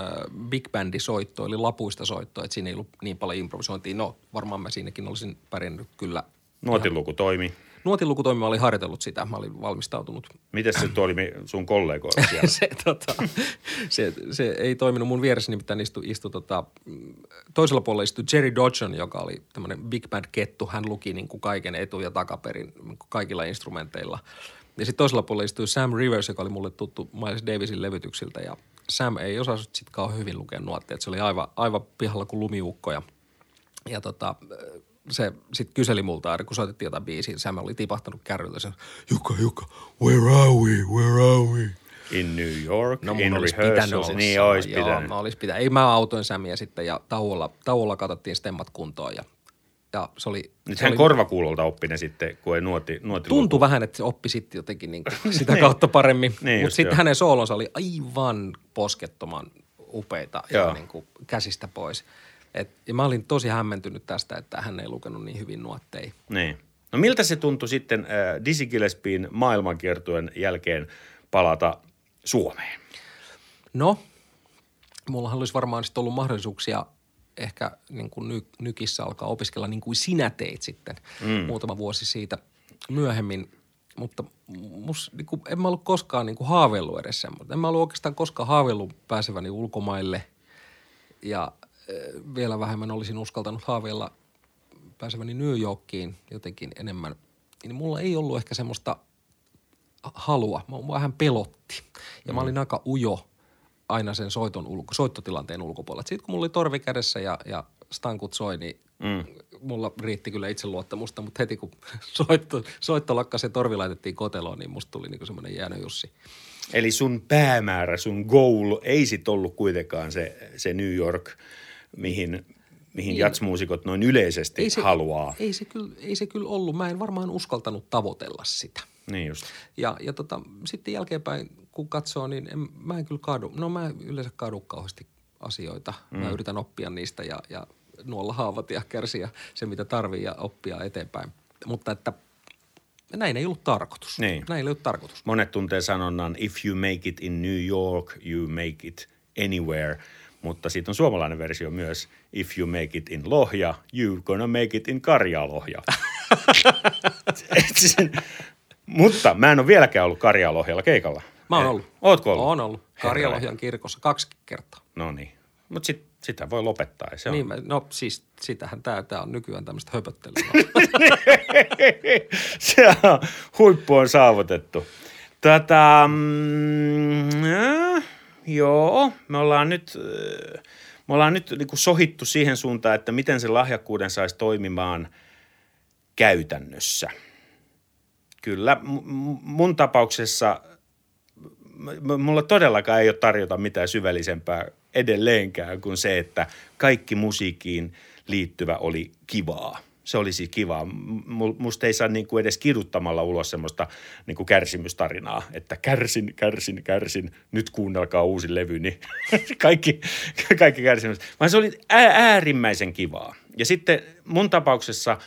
big bandi soitto, eli lapuista soitto, että siinä ei ollut niin paljon improvisointia. No varmaan mä siinäkin olisin pärjännyt kyllä. Nuotiluku toimi. Nuotilukutoimi mä olin harjoitellut sitä, mä olin valmistautunut Miten se toimi sun kollegoilla siellä? se, tota, se, se, ei toiminut mun vieressä, nimittäin istui, istui tota, toisella puolella istui Jerry Dodson, joka oli tämmöinen big band kettu. Hän luki niin kuin kaiken etu- ja takaperin niin kuin kaikilla instrumenteilla. Ja sitten toisella puolella istui Sam Rivers, joka oli mulle tuttu Miles Davisin levytyksiltä. Ja Sam ei osannut sitten kauhean hyvin lukea nuotteja. Se oli aivan, aivan pihalla kuin lumiukko ja, ja tota, se sitten kyseli multa aina, kun soitettiin jotain biisiä. Sam oli tipahtanut kärryltä sen, Jukka, Jukka, where are we, where are we? In New York, No in olisi pitänyt olla Niin sama. olisi Joo, pitänyt. mä olisi pitänyt. Ei mä autoin Sämiä sitten ja tauolla, tauolla katsottiin stemmat kuntoon ja, ja se oli... Nyt se hän oli, korvakuulolta oppi ne sitten, kun ei nuoti, nuoti Tuntui vähän, että se oppi sitten jotenkin niin sitä kautta paremmin. Niin Mutta sitten joo. hänen soolonsa oli aivan poskettoman upeita Joo. ja niin kuin käsistä pois. Et, ja mä olin tosi hämmentynyt tästä, että hän ei lukenut niin hyvin nuotteja. Niin. No miltä se tuntui sitten äh, Dizzy Gillespien maailmankiertueen jälkeen palata Suomeen? No, mullahan olisi varmaan sitten ollut mahdollisuuksia ehkä niin kuin ny, nykissä alkaa opiskella niin kuin sinä teit sitten mm. muutama vuosi siitä myöhemmin. Mutta mus, niin kuin, en mä ollut koskaan niin kuin haaveillut edes semmoista. En mä ollut oikeastaan koskaan haaveillut pääseväni ulkomaille ja vielä vähemmän olisin uskaltanut haaveilla pääseväni New Yorkiin jotenkin enemmän. Niin mulla ei ollut ehkä semmoista halua. Mä vähän pelotti. Ja mä olin aika ujo aina sen soiton ulko, soittotilanteen ulkopuolella. Sitten kun mulla oli torvi kädessä ja, ja stankut soi, niin mm. mulla riitti kyllä itseluottamusta, mutta heti kun soitto, soitto lakkasi ja torvi laitettiin koteloon, niin musta tuli niinku semmoinen jäänyt Jussi. Eli sun päämäärä, sun goal ei sit ollut kuitenkaan se, se New York, mihin, mihin jatsmuusikot noin yleisesti se, haluaa. Ei se, kyllä, ei se kyllä ollut. Mä en varmaan uskaltanut tavoitella sitä. Niin just. Ja, ja tota, sitten jälkeenpäin, kun katsoo, niin en, mä en kyllä kaadu. No mä en yleensä kaadu kauheasti asioita. Mm. Mä yritän oppia niistä ja, ja nuolla haavat ja kärsiä se, mitä tarvii ja oppia eteenpäin. Mutta että näin ei ollut tarkoitus. Niin. Näin ei ollut tarkoitus. Monet tuntee sanonnan if you make it in New York, you make it anywhere. Mutta siitä on suomalainen versio myös if you make it in Lohja, you gonna make it in Karjalohja. Mutta mä en ole vieläkään ollut Karjalohjalla keikalla. Mä oon Eh, ollut. Ootko ollut? Oon ollut. Karjalohjan kirkossa kaksi kertaa. No niin. Mutta sit, sitä voi lopettaa. Se on. Niin, mä, no siis sitähän tämä tää on nykyään tämmöistä höpöttelyä. se on, huippu on saavutettu. Tätä, mm, äh, joo, me ollaan nyt, äh, me ollaan nyt niin kuin sohittu siihen suuntaan, että miten se lahjakkuuden saisi toimimaan käytännössä. Kyllä, mun tapauksessa mulla todellakaan ei ole tarjota mitään syvällisempää edelleenkään kuin se, että kaikki musiikkiin liittyvä oli kivaa. Se oli kivaa. M- Musta ei saa niin kuin edes kiduttamalla ulos semmoista niin kuin kärsimystarinaa, että kärsin, kärsin, kärsin, nyt kuunnelkaa uusi levy, niin kaikki, kaikki kärsimys. Vaan se oli ää- äärimmäisen kivaa. Ja sitten mun tapauksessa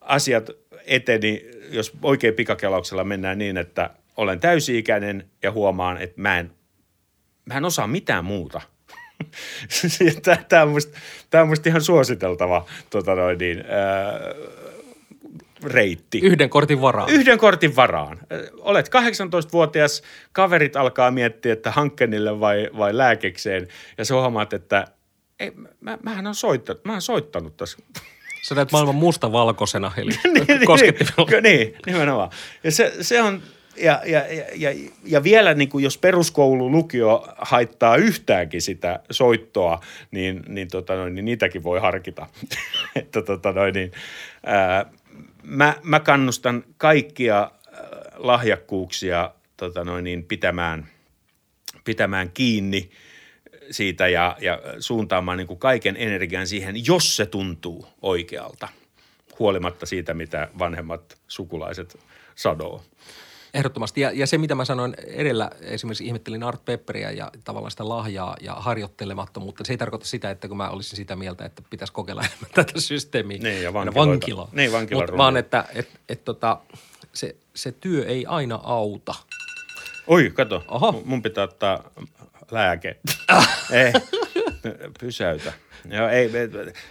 asiat eteni, jos oikein pikakelauksella mennään niin, että olen täysi-ikäinen ja huomaan, että mä en, mä en osaa mitään muuta. Tämä on, musta, on musta ihan suositeltava tota noin niin, ää, reitti. Yhden kortin varaan. Yhden kortin varaan. Olet 18-vuotias, kaverit alkaa miettiä, että hankkenille vai, vai lääkekseen, ja sä huomaat, että ei, mä, mähän on soittanut, mä soittanut tässä Sä näet maailman mustavalkoisena, eli koskettimella. Niin, niin, nimenomaan. Ja se, se on, ja, ja, ja, ja, vielä niin kuin jos peruskoulu, lukio haittaa yhtäänkin sitä soittoa, niin, niin, tota noin, niin niitäkin voi harkita. että tota noin, niin, ää, mä, mä kannustan kaikkia lahjakkuuksia tota noin, niin pitämään, pitämään kiinni siitä ja, ja suuntaamaan niin kuin kaiken energian siihen, jos se tuntuu oikealta, huolimatta siitä, mitä vanhemmat sukulaiset sadoo. Ehdottomasti. Ja, ja se, mitä mä sanoin edellä, esimerkiksi ihmettelin Art Pepperia ja tavallaan sitä lahjaa ja harjoittelemattomuutta. Se ei tarkoita sitä, että kun mä olisin sitä mieltä, että pitäisi kokeilla enemmän tätä systeemiä. Niin, ja vankiloita. vankilaa. Niin, vankilan Mut vaan, että et, et, tota, se, se työ ei aina auta. Oi, kato. Oho. Mun pitää ottaa lääke. ei, pysäytä. Joo, ei,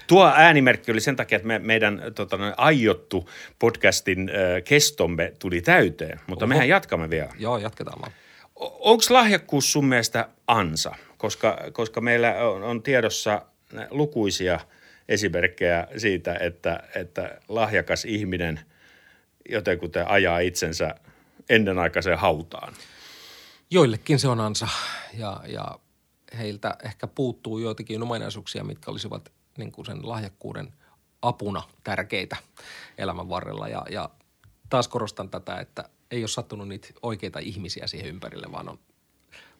tuo äänimerkki oli sen takia, että me, meidän tota, aiottu podcastin äh, kestomme tuli täyteen, mutta Oho. mehän jatkamme vielä. Joo, jatketaan vaan. Onko lahjakkuus sun mielestä ansa? Koska, koska meillä on, on tiedossa lukuisia esimerkkejä siitä, että, että lahjakas ihminen jotenkin ajaa itsensä ennenaikaiseen hautaan. Joillekin se on ansa ja, ja heiltä ehkä puuttuu joitakin ominaisuuksia, mitkä olisivat niin kuin sen lahjakkuuden apuna tärkeitä elämän varrella. Ja, ja taas korostan tätä, että ei ole sattunut niitä oikeita ihmisiä siihen ympärille, vaan on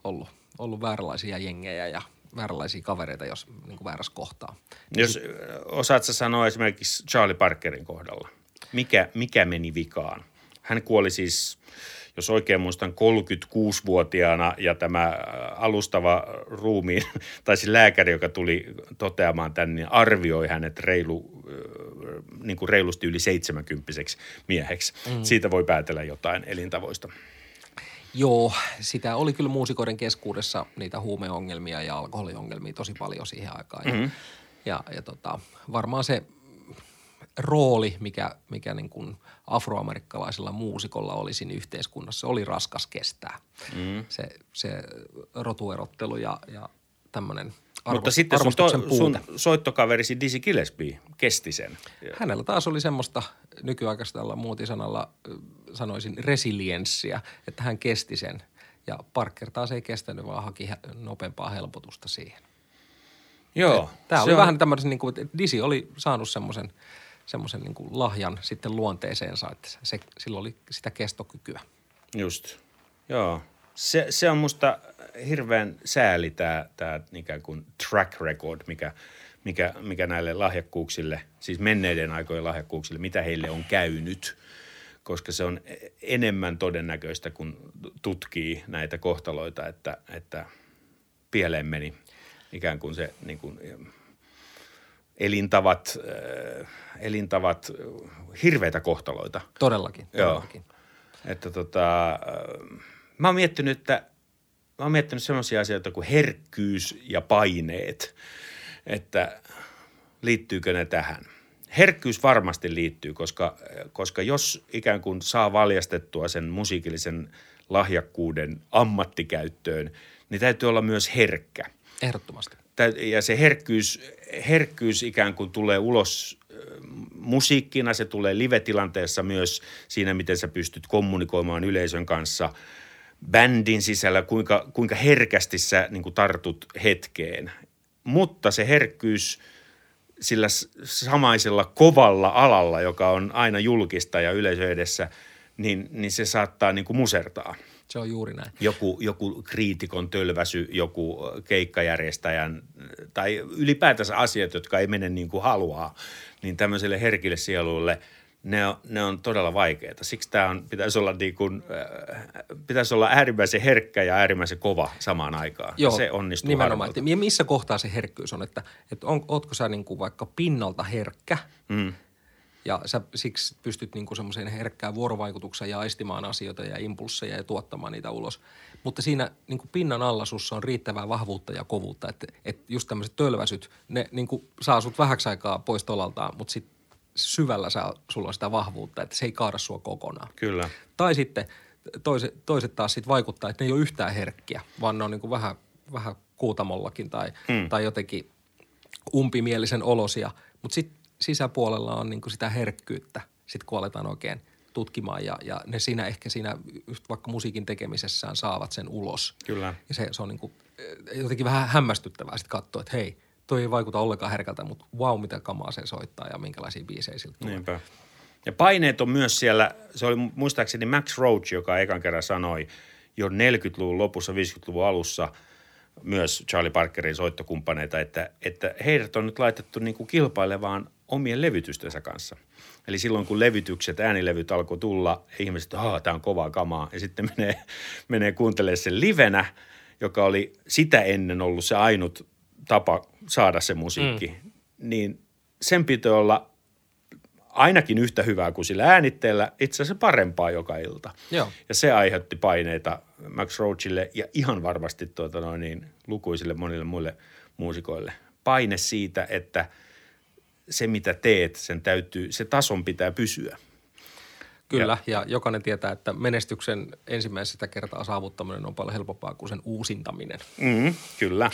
ollut, ollut vääränlaisia jengejä ja vääränlaisia kavereita, jos niin kuin väärässä kohtaa. Jos osaat sä sanoa esimerkiksi Charlie Parkerin kohdalla, mikä, mikä meni vikaan? Hän kuoli siis jos oikein muistan, 36-vuotiaana ja tämä äh, alustava ruumiin, tai siis lääkäri, joka tuli toteamaan tämän, niin arvioi hänet reilu, äh, niin kuin reilusti yli 70 mieheksi. Mm. Siitä voi päätellä jotain elintavoista. Joo, sitä oli kyllä muusikoiden keskuudessa niitä huumeongelmia ja alkoholiongelmia tosi paljon siihen aikaan. Ja, mm-hmm. ja, ja tota, varmaan se rooli, mikä, mikä niin kuin afroamerikkalaisella muusikolla oli siinä yhteiskunnassa, oli raskas kestää. Mm. Se, se rotuerottelu ja, ja tämmöinen arvo, Mutta sitten sun, to, sun soittokaverisi Dizzy Gillespie kesti sen. Hänellä taas oli semmoista nykyaikaisella muotisanalla sanoisin resilienssiä, että hän kesti sen. Ja Parker taas ei kestänyt, vaan haki nopeampaa helpotusta siihen. Joo. Tämä oli on... vähän tämmöisen, niin kuin, että Dizzy oli saanut semmoisen – semmoisen niin lahjan sitten luonteeseensa, että se, sillä oli sitä kestokykyä. Just, joo. Se, se on musta hirveän sääli tämä, tämä ikään kuin track record, mikä, mikä, mikä näille lahjakkuuksille, siis menneiden aikojen lahjakkuuksille, mitä heille on käynyt, koska se on enemmän todennäköistä, kun tutkii näitä kohtaloita, että, että pieleen meni ikään kuin se niin kuin, elintavat, äh, elintavat hirveitä kohtaloita. Todellakin, todellakin. Joo. Että tota, äh, mä oon miettinyt, että mä oon miettinyt sellaisia asioita kuin herkkyys ja paineet, että liittyykö ne tähän. Herkkyys varmasti liittyy, koska, koska jos ikään kuin saa valjastettua sen musiikillisen lahjakkuuden ammattikäyttöön, niin täytyy olla myös herkkä. Ehdottomasti. Ja se herkkyys herkkyys ikään kuin tulee ulos musiikkina, se tulee live-tilanteessa myös siinä, miten sä pystyt kommunikoimaan yleisön kanssa bändin sisällä, kuinka, kuinka herkästi sä niin kuin tartut hetkeen. Mutta se herkkyys sillä samaisella kovalla alalla, joka on aina julkista ja yleisö edessä, niin, niin se saattaa niin kuin musertaa – se on juuri näin. Joku, joku kriitikon tölväsy, joku keikkajärjestäjän tai ylipäätänsä asiat, jotka ei mene niin kuin haluaa, niin tämmöiselle herkille sieluille ne on, ne on todella vaikeita. Siksi tämä on, pitäisi, olla niin kuin, pitäisi olla äärimmäisen herkkä ja äärimmäisen kova samaan aikaan. Joo, se onnistuu nimenomaan. Ja missä kohtaa se herkkyys on? Että, että on, ootko sä niin kuin vaikka pinnalta herkkä mm. – ja sä siksi pystyt niinku semmoiseen herkkään vuorovaikutukseen ja aistimaan asioita ja impulsseja ja tuottamaan niitä ulos. Mutta siinä niinku pinnan alla sussa on riittävää vahvuutta ja kovuutta, että et just tämmöiset tölväsyt, ne niinku saa sut vähäksi aikaa pois tolaltaan, mutta sitten syvällä saa, sulla on sitä vahvuutta, että se ei kaada sua kokonaan. Kyllä. Tai sitten toiset, toiset taas sitten vaikuttaa, että ne ei ole yhtään herkkiä, vaan ne on niinku vähän, vähän kuutamollakin tai, hmm. tai jotenkin umpimielisen olosia. Mutta sitten sisäpuolella on niin kuin sitä herkkyyttä, sit kun aletaan oikein tutkimaan ja, ja ne siinä ehkä siinä just vaikka musiikin tekemisessään saavat sen ulos. Kyllä. Ja se, se on niin kuin, eh, jotenkin vähän hämmästyttävää sitten katsoa, että hei, toi ei vaikuta ollenkaan herkältä, mutta wow, mitä kamaa se soittaa ja minkälaisia biisejä siltä tulee. Niinpä. Ja paineet on myös siellä, se oli muistaakseni Max Roach, joka ekan kerran sanoi jo 40-luvun lopussa, 50-luvun alussa – myös Charlie Parkerin soittokumppaneita, että, että heidät on nyt laitettu niin kuin kilpailevaan omien levytystensä kanssa. Eli silloin kun levytykset, äänilevyt alkoi tulla, ihmiset, että tämä on kovaa kamaa. Ja sitten menee, menee kuuntelemaan sen livenä, joka oli sitä ennen ollut se ainut tapa saada se musiikki. Mm. Niin sen pitää olla ainakin yhtä hyvää kuin sillä äänitteellä, itse asiassa parempaa joka ilta. Joo. Ja se aiheutti paineita Max Roachille ja ihan varmasti tuota noin niin, lukuisille monille muille muusikoille. Paine siitä, että se mitä teet, sen täytyy, se tason pitää pysyä. Kyllä, ja, ja jokainen tietää, että menestyksen ensimmäisestä kertaa saavuttaminen on paljon helpompaa kuin sen uusintaminen. Mm, kyllä,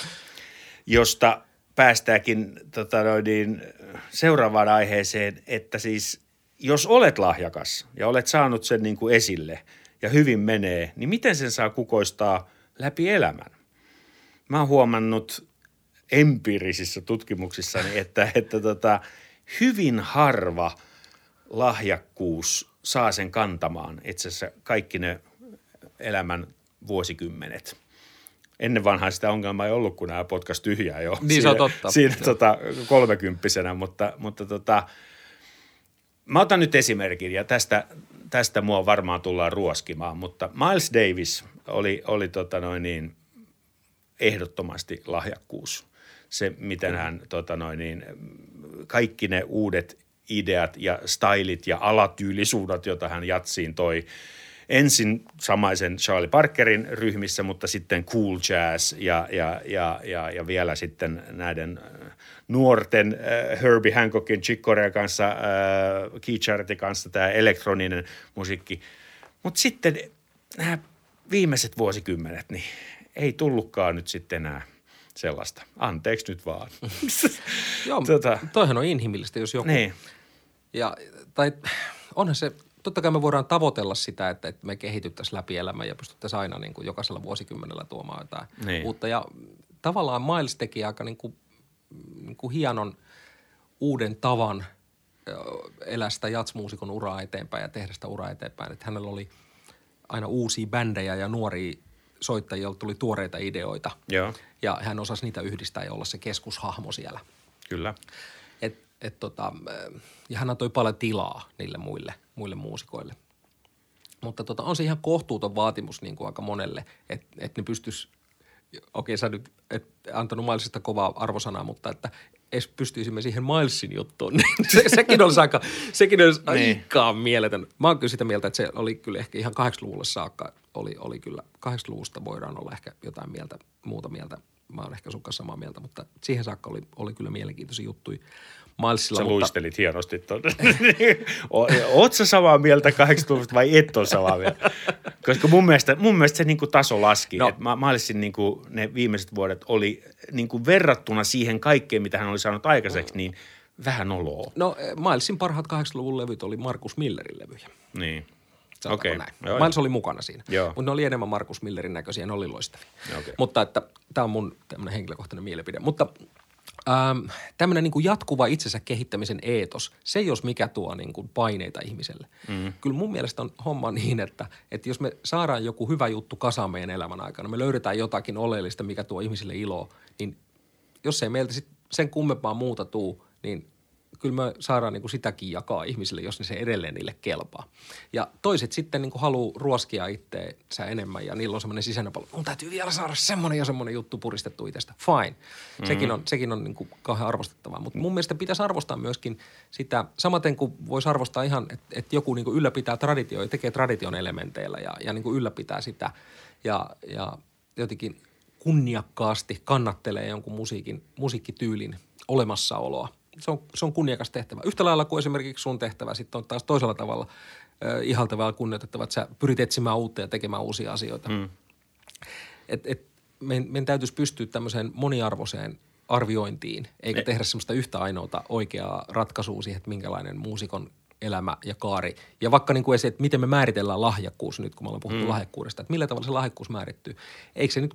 josta päästäänkin tota noin, niin, seuraavaan aiheeseen, että siis jos olet lahjakas ja olet saanut sen niin kuin esille ja hyvin menee, niin miten sen saa kukoistaa läpi elämän? Mä oon huomannut empiirisissä tutkimuksissani, että, että tota, hyvin harva lahjakkuus saa sen kantamaan itse asiassa kaikki ne elämän vuosikymmenet – ennen vanhaa sitä ongelmaa ei ollut, kun nämä podcast tyhjää jo. Niin se on totta. Siinä tota, kolmekymppisenä, mutta, mutta tota, mä otan nyt esimerkin ja tästä, tästä mua varmaan tullaan ruoskimaan, mutta Miles Davis oli, oli tota noin niin, ehdottomasti lahjakkuus. Se, miten hän tota noin niin, kaikki ne uudet ideat ja stylit ja alatyylisuudet, joita hän jatsiin toi – ensin samaisen Charlie Parkerin ryhmissä, mutta sitten Cool Jazz ja, ja, ja, ja, ja vielä sitten näiden äh, nuorten äh, Herbie Hancockin, Chick Corea kanssa, äh, Keith kanssa tämä elektroninen musiikki. Mutta sitten nämä viimeiset vuosikymmenet, niin ei tullutkaan nyt sitten enää sellaista. Anteeksi nyt vaan. Joo, tota, toihan on inhimillistä, jos joku. Niin. Ja, tai onhan se totta kai me voidaan tavoitella sitä, että, että me kehityttäisiin läpi elämän ja pystyttäisiin aina niin kuin jokaisella vuosikymmenellä tuomaan jotain niin. uutta. Ja tavallaan Miles teki aika niin kuin, niin kuin hienon uuden tavan elää sitä jatsmuusikon uraa eteenpäin ja tehdä sitä uraa eteenpäin. Että hänellä oli aina uusia bändejä ja nuoria soittajia, joilta tuli tuoreita ideoita. Joo. Ja hän osasi niitä yhdistää ja olla se keskushahmo siellä. Kyllä. Et, et tota, ja hän antoi paljon tilaa niille muille – muille muusikoille. Mutta tota, on se ihan kohtuuton vaatimus niin kuin aika monelle, että, että ne pystyisi, okei sä nyt et antanut Milesista kovaa arvosanaa, mutta että edes pystyisimme siihen Milesin juttuun, niin se, sekin olisi aika, sekin olisi niin. aika mieletön. Mä oon kyllä sitä mieltä, että se oli kyllä ehkä ihan 80-luvulle saakka, oli, oli kyllä 80-luvusta voidaan olla ehkä jotain mieltä, muuta mieltä. Mä oon ehkä sun kanssa samaa mieltä, mutta siihen saakka oli, oli kyllä mielenkiintoisia juttuja. Malsilla. Sä mutta... luistelit hienosti tuonne. Oot sä samaa mieltä 80 vai et ole samaa mieltä? Koska mun mielestä, mun mielestä se niin kuin taso laski. No. mä, Malsin niin kuin ne viimeiset vuodet oli niin kuin verrattuna siihen kaikkeen, mitä hän oli saanut aikaiseksi, niin vähän oloa. No Milesin parhaat 80-luvun levyt oli Markus Millerin levyjä. Niin. Okei. Okay. Näin. Miles oli mukana siinä, Joo. mutta ne oli enemmän Markus Millerin näköisiä, ne oli loistavia. Okay. Mutta että tämä on mun tämmöinen henkilökohtainen mielipide. Mutta ähm, tämmöinen niin jatkuva itsensä kehittämisen eetos, se jos mikä tuo niin kuin paineita ihmiselle. Mm. Kyllä mun mielestä on homma niin, että, että jos me saadaan joku hyvä juttu kasaan meidän elämän aikana, me löydetään jotakin oleellista, mikä tuo ihmisille iloa, niin jos ei meiltä sit sen kummempaa muuta tuu, niin kyllä me saadaan niin kuin sitäkin jakaa ihmisille, jos ne se edelleen niille kelpaa. Ja toiset sitten niin kuin haluaa ruoskia itseensä enemmän ja niillä on semmoinen sisäinen paljon, mun täytyy vielä saada semmoinen ja semmoinen juttu puristettu itsestä. Fine. Mm-hmm. Sekin on, sekin on niin kuin kauhean arvostettavaa. Mutta mun mielestä pitäisi arvostaa myöskin sitä, samaten kuin voisi arvostaa ihan, että, että joku niin kuin ylläpitää traditioita, tekee tradition elementeillä ja, ja niin kuin ylläpitää sitä ja, ja jotenkin kunniakkaasti kannattelee jonkun musiikin, musiikkityylin olemassaoloa – se on, se on kunniakas tehtävä. Yhtä lailla kuin esimerkiksi sun tehtävä sitten on taas toisella tavalla äh, ihaltavaa kunnioitettava, että sä pyrit etsimään uutta ja tekemään uusia asioita. Mm. Et, et, meidän, meidän täytyisi pystyä tämmöiseen moniarvoiseen arviointiin, eikä e- tehdä semmoista yhtä ainoata oikeaa ratkaisua siihen, että minkälainen muusikon elämä ja kaari. Ja vaikka niin kuin esim, että miten me määritellään lahjakkuus nyt, kun me ollaan puhuttu mm. lahjakkuudesta, että millä tavalla se lahjakkuus määrittyy. Eikö se nyt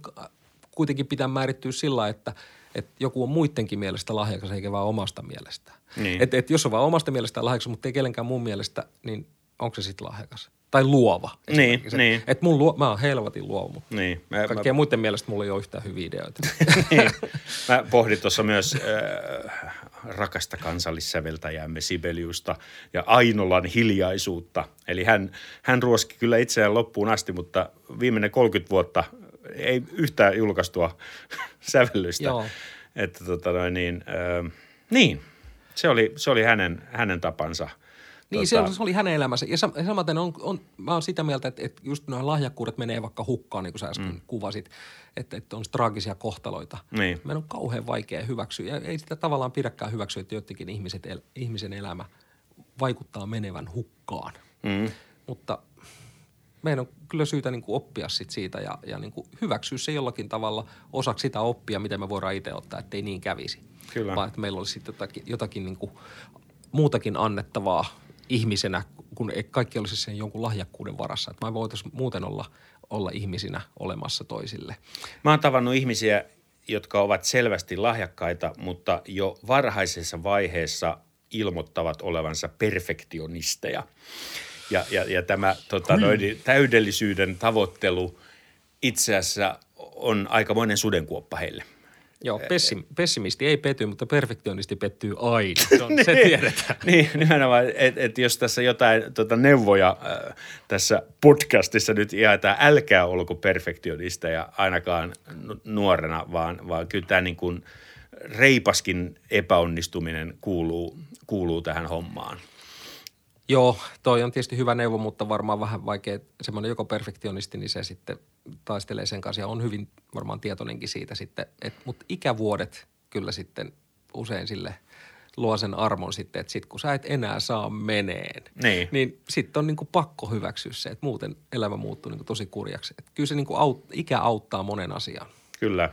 kuitenkin pitää määrittyä sillä, että – että joku on muidenkin mielestä lahjakas eikä vaan omasta mielestä. Niin. Että et jos on vaan omasta mielestä lahjakas, mutta ei kenenkään mun mielestä, niin onko se sitten lahjakas? Tai luova. Niin, niin. Että mun luo, mä oon helvatin luova, mutta niin. Mä, kaikkien mä... muiden mielestä mulla ei ole yhtään hyviä ideoita. niin. Mä pohdin tuossa myös äh, rakasta kansallissäveltäjäämme Sibeliusta ja Ainolan hiljaisuutta. Eli hän, hän ruoski kyllä itseään loppuun asti, mutta viimeinen 30 vuotta ei yhtään julkaistua sävellystä. Joo. Että tota noin, niin, äh, niin, se oli, se oli hänen, hänen tapansa. Niin, tota, se, se oli hänen elämänsä. Ja sam- samaten on, on, mä oon sitä mieltä, että, että just nuo lahjakkuudet menee vaikka hukkaan, niin kuin sä äsken mm. kuvasit, että, että on traagisia kohtaloita. Niin. Meidän on kauhean vaikea hyväksyä, ja ei sitä tavallaan pidäkään hyväksyä, että jotenkin ihmiset, el, ihmisen elämä vaikuttaa menevän hukkaan. Mm. Mutta meidän on kyllä syytä niin kuin oppia sit siitä ja, ja niin kuin hyväksyä se jollakin tavalla osaksi sitä oppia, miten me voidaan itse ottaa, ettei niin kävisi. Kyllä. Vaan että meillä olisi sitten jotakin, jotakin niin kuin muutakin annettavaa ihmisenä, kun ei kaikki olisi sen jonkun lahjakkuuden varassa. Että me voitaisiin muuten olla, olla ihmisinä olemassa toisille. Mä oon tavannut ihmisiä, jotka ovat selvästi lahjakkaita, mutta jo varhaisessa vaiheessa ilmoittavat olevansa perfektionisteja. Ja, ja, ja tämä tota, noin, täydellisyyden tavoittelu itse asiassa on aikamoinen sudenkuoppa heille. Joo, pessim, pessimisti ei pety, mutta perfektionisti pettyy aina. Se, on, se tiedetään. niin, nimenomaan, että et jos tässä jotain tota, neuvoja äh, tässä podcastissa nyt jaetaan, älkää olko perfektionista ja ainakaan nu- nuorena, vaan, vaan kyllä tämä niin kuin reipaskin epäonnistuminen kuuluu, kuuluu tähän hommaan. Joo, toi on tietysti hyvä neuvo, mutta varmaan vähän vaikea. Semmoinen joko perfektionisti, niin se sitten taistelee sen kanssa ja on hyvin varmaan tietoinenkin siitä sitten. Et, mutta ikävuodet kyllä sitten usein sille luo sen armon sitten, että sit kun sä et enää saa meneen, Niin. niin sitten on niinku pakko hyväksyä se, että muuten elämä muuttuu niinku tosi kurjaksi. Et kyllä se niinku aut, ikä auttaa monen asian. Kyllä.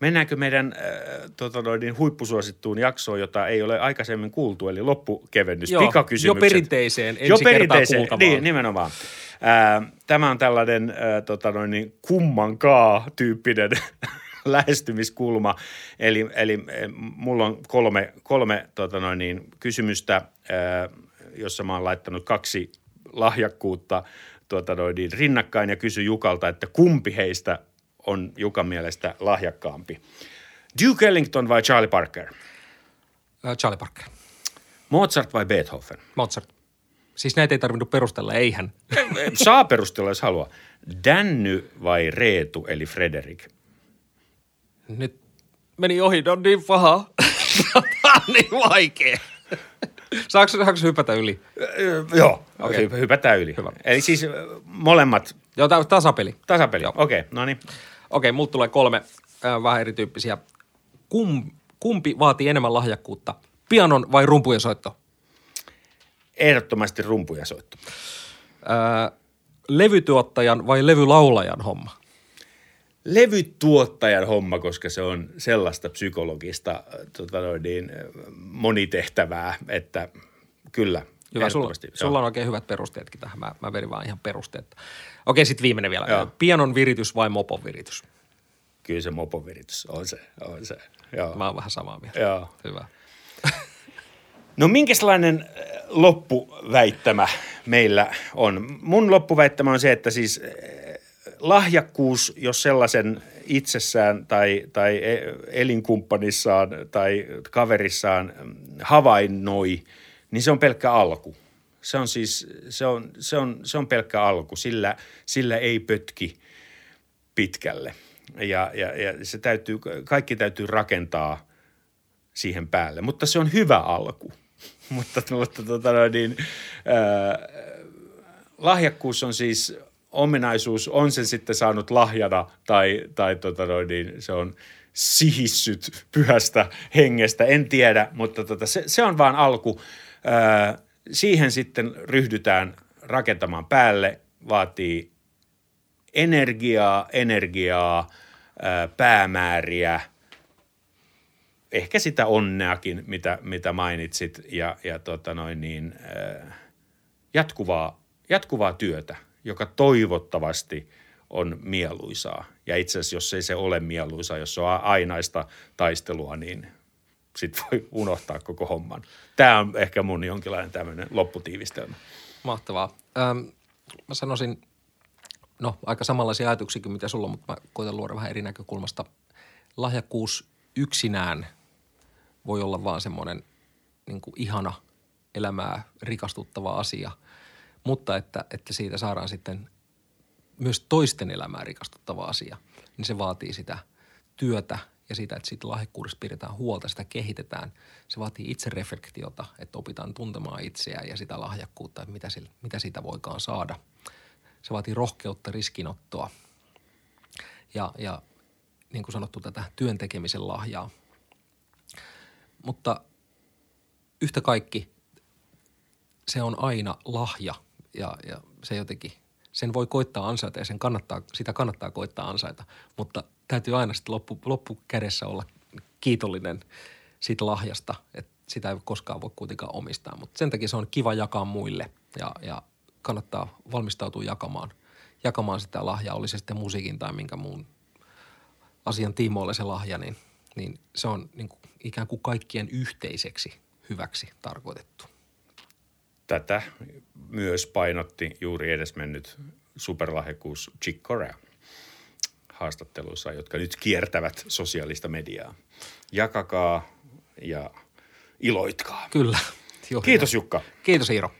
Mennäänkö meidän äh, tota noin, huippusuosittuun jaksoon, jota ei ole aikaisemmin kuultu, eli loppukevennys, Joo, pikakysymykset. jo perinteiseen, ensi jo perinteiseen, kuultavaan. niin, nimenomaan. Äh, tämä on tällainen äh, tota noin, niin kummankaa tyyppinen lähestymiskulma. Eli, eli äh, mulla on kolme, kolme tota noin, niin, kysymystä, äh, jossa mä oon laittanut kaksi lahjakkuutta tuota noin, niin, rinnakkain ja kysy Jukalta, että kumpi heistä on Jukan mielestä lahjakkaampi. Duke Ellington vai Charlie Parker? Äh, Charlie Parker, Mozart vai Beethoven? Mozart. Siis näitä ei tarvinnut perustella, eihän. Saa perustella, jos haluaa. Danny vai Reetu, eli Frederik? Nyt meni ohi, on niin paha. Tämä on niin vaikea. Saanko, saanko hypätä yli? Öö, joo, okay. hypätään yli. Hyvä. Eli siis ö, molemmat Joo, tasapeli. tasapeli. Okei, okay, no niin. Okei, multa tulee kolme äh, vähän erityyppisiä. Kum, kumpi vaatii enemmän lahjakkuutta? Pianon vai rumpujen soitto? Ehdottomasti rumpuja soitto. Äh, levytuottajan vai levylaulajan homma? Levytuottajan homma, koska se on sellaista psykologista äh, tota noin, niin, äh, monitehtävää, että kyllä. Hyvä, sulla, joo. sulla on oikein hyvät perusteetkin tähän. Mä, mä vedin vaan ihan perusteet. Okei, sitten viimeinen vielä. Joo. Pianon viritys vai mopon viritys? Kyllä se mopoviritys on se, on se. Joo. Mä oon vähän samaa mieltä. Joo. Hyvä. No minkälainen äh, loppuväittämä meillä on? Mun loppuväittämä on se, että siis äh, lahjakkuus, jos sellaisen itsessään tai, tai e- elinkumppanissaan tai kaverissaan mm, havainnoi, niin se on pelkkä alku. Se on siis, se on, se on, se on pelkkä alku, sillä, sillä ei pötki pitkälle. Ja, ja, ja se täytyy, kaikki täytyy rakentaa siihen päälle, mutta se on hyvä alku. mutta mutta tota niin, ää, lahjakkuus on siis ominaisuus, on sen sitten saanut lahjana tai, tai tota niin, se on sihissyt pyhästä hengestä, en tiedä, mutta tota, se, se on vaan alku. Ää, siihen sitten ryhdytään rakentamaan päälle, vaatii energiaa, energiaa, ää, päämääriä, ehkä sitä onneakin, mitä, mitä mainitsit, ja, ja tota noin niin, jatkuvaa, jatkuvaa työtä, joka toivottavasti on mieluisaa. Ja itse asiassa, jos ei se ole mieluisaa, jos se on ainaista taistelua, niin sit voi unohtaa koko homman. Tämä on ehkä mun jonkinlainen tämmöinen lopputiivistelmä. Mahtavaa. Öm, mä sanoisin, no aika samanlaisia ajatuksia kuin mitä sulla mutta mä koitan luoda vähän eri näkökulmasta. Lahjakkuus yksinään voi olla vaan semmoinen niin ihana elämää rikastuttava asia, mutta että, että siitä saadaan sitten myös toisten elämää rikastuttava asia, niin se vaatii sitä työtä ja sitä, että siitä lahjakkuudesta pidetään huolta, sitä kehitetään. Se vaatii itsereflektiota, että opitaan tuntemaan itseään ja sitä lahjakkuutta, että mitä, sillä, mitä siitä voikaan saada. Se vaatii rohkeutta, riskinottoa ja, ja niin kuin sanottu, tätä työntekemisen lahjaa. Mutta yhtä kaikki se on aina lahja ja, ja se jotenkin, sen voi koittaa ansaita ja sen kannattaa, sitä kannattaa koittaa ansaita, mutta täytyy aina sitten loppu, loppukädessä olla kiitollinen siitä lahjasta, että sitä ei koskaan voi kuitenkaan omistaa, mutta sen takia se on kiva jakaa muille ja, ja kannattaa valmistautua jakamaan, jakamaan sitä lahjaa, oli se sitten musiikin tai minkä muun asian tiimoille se lahja, niin, niin se on niin kuin ikään kuin kaikkien yhteiseksi hyväksi tarkoitettu. Tätä myös painotti juuri edesmennyt superlahjakkuus Chick Corea haastatteluissa, jotka nyt kiertävät sosiaalista mediaa. Jakakaa ja iloitkaa. Kyllä. Kiitos Jukka. Kiitos Iiro.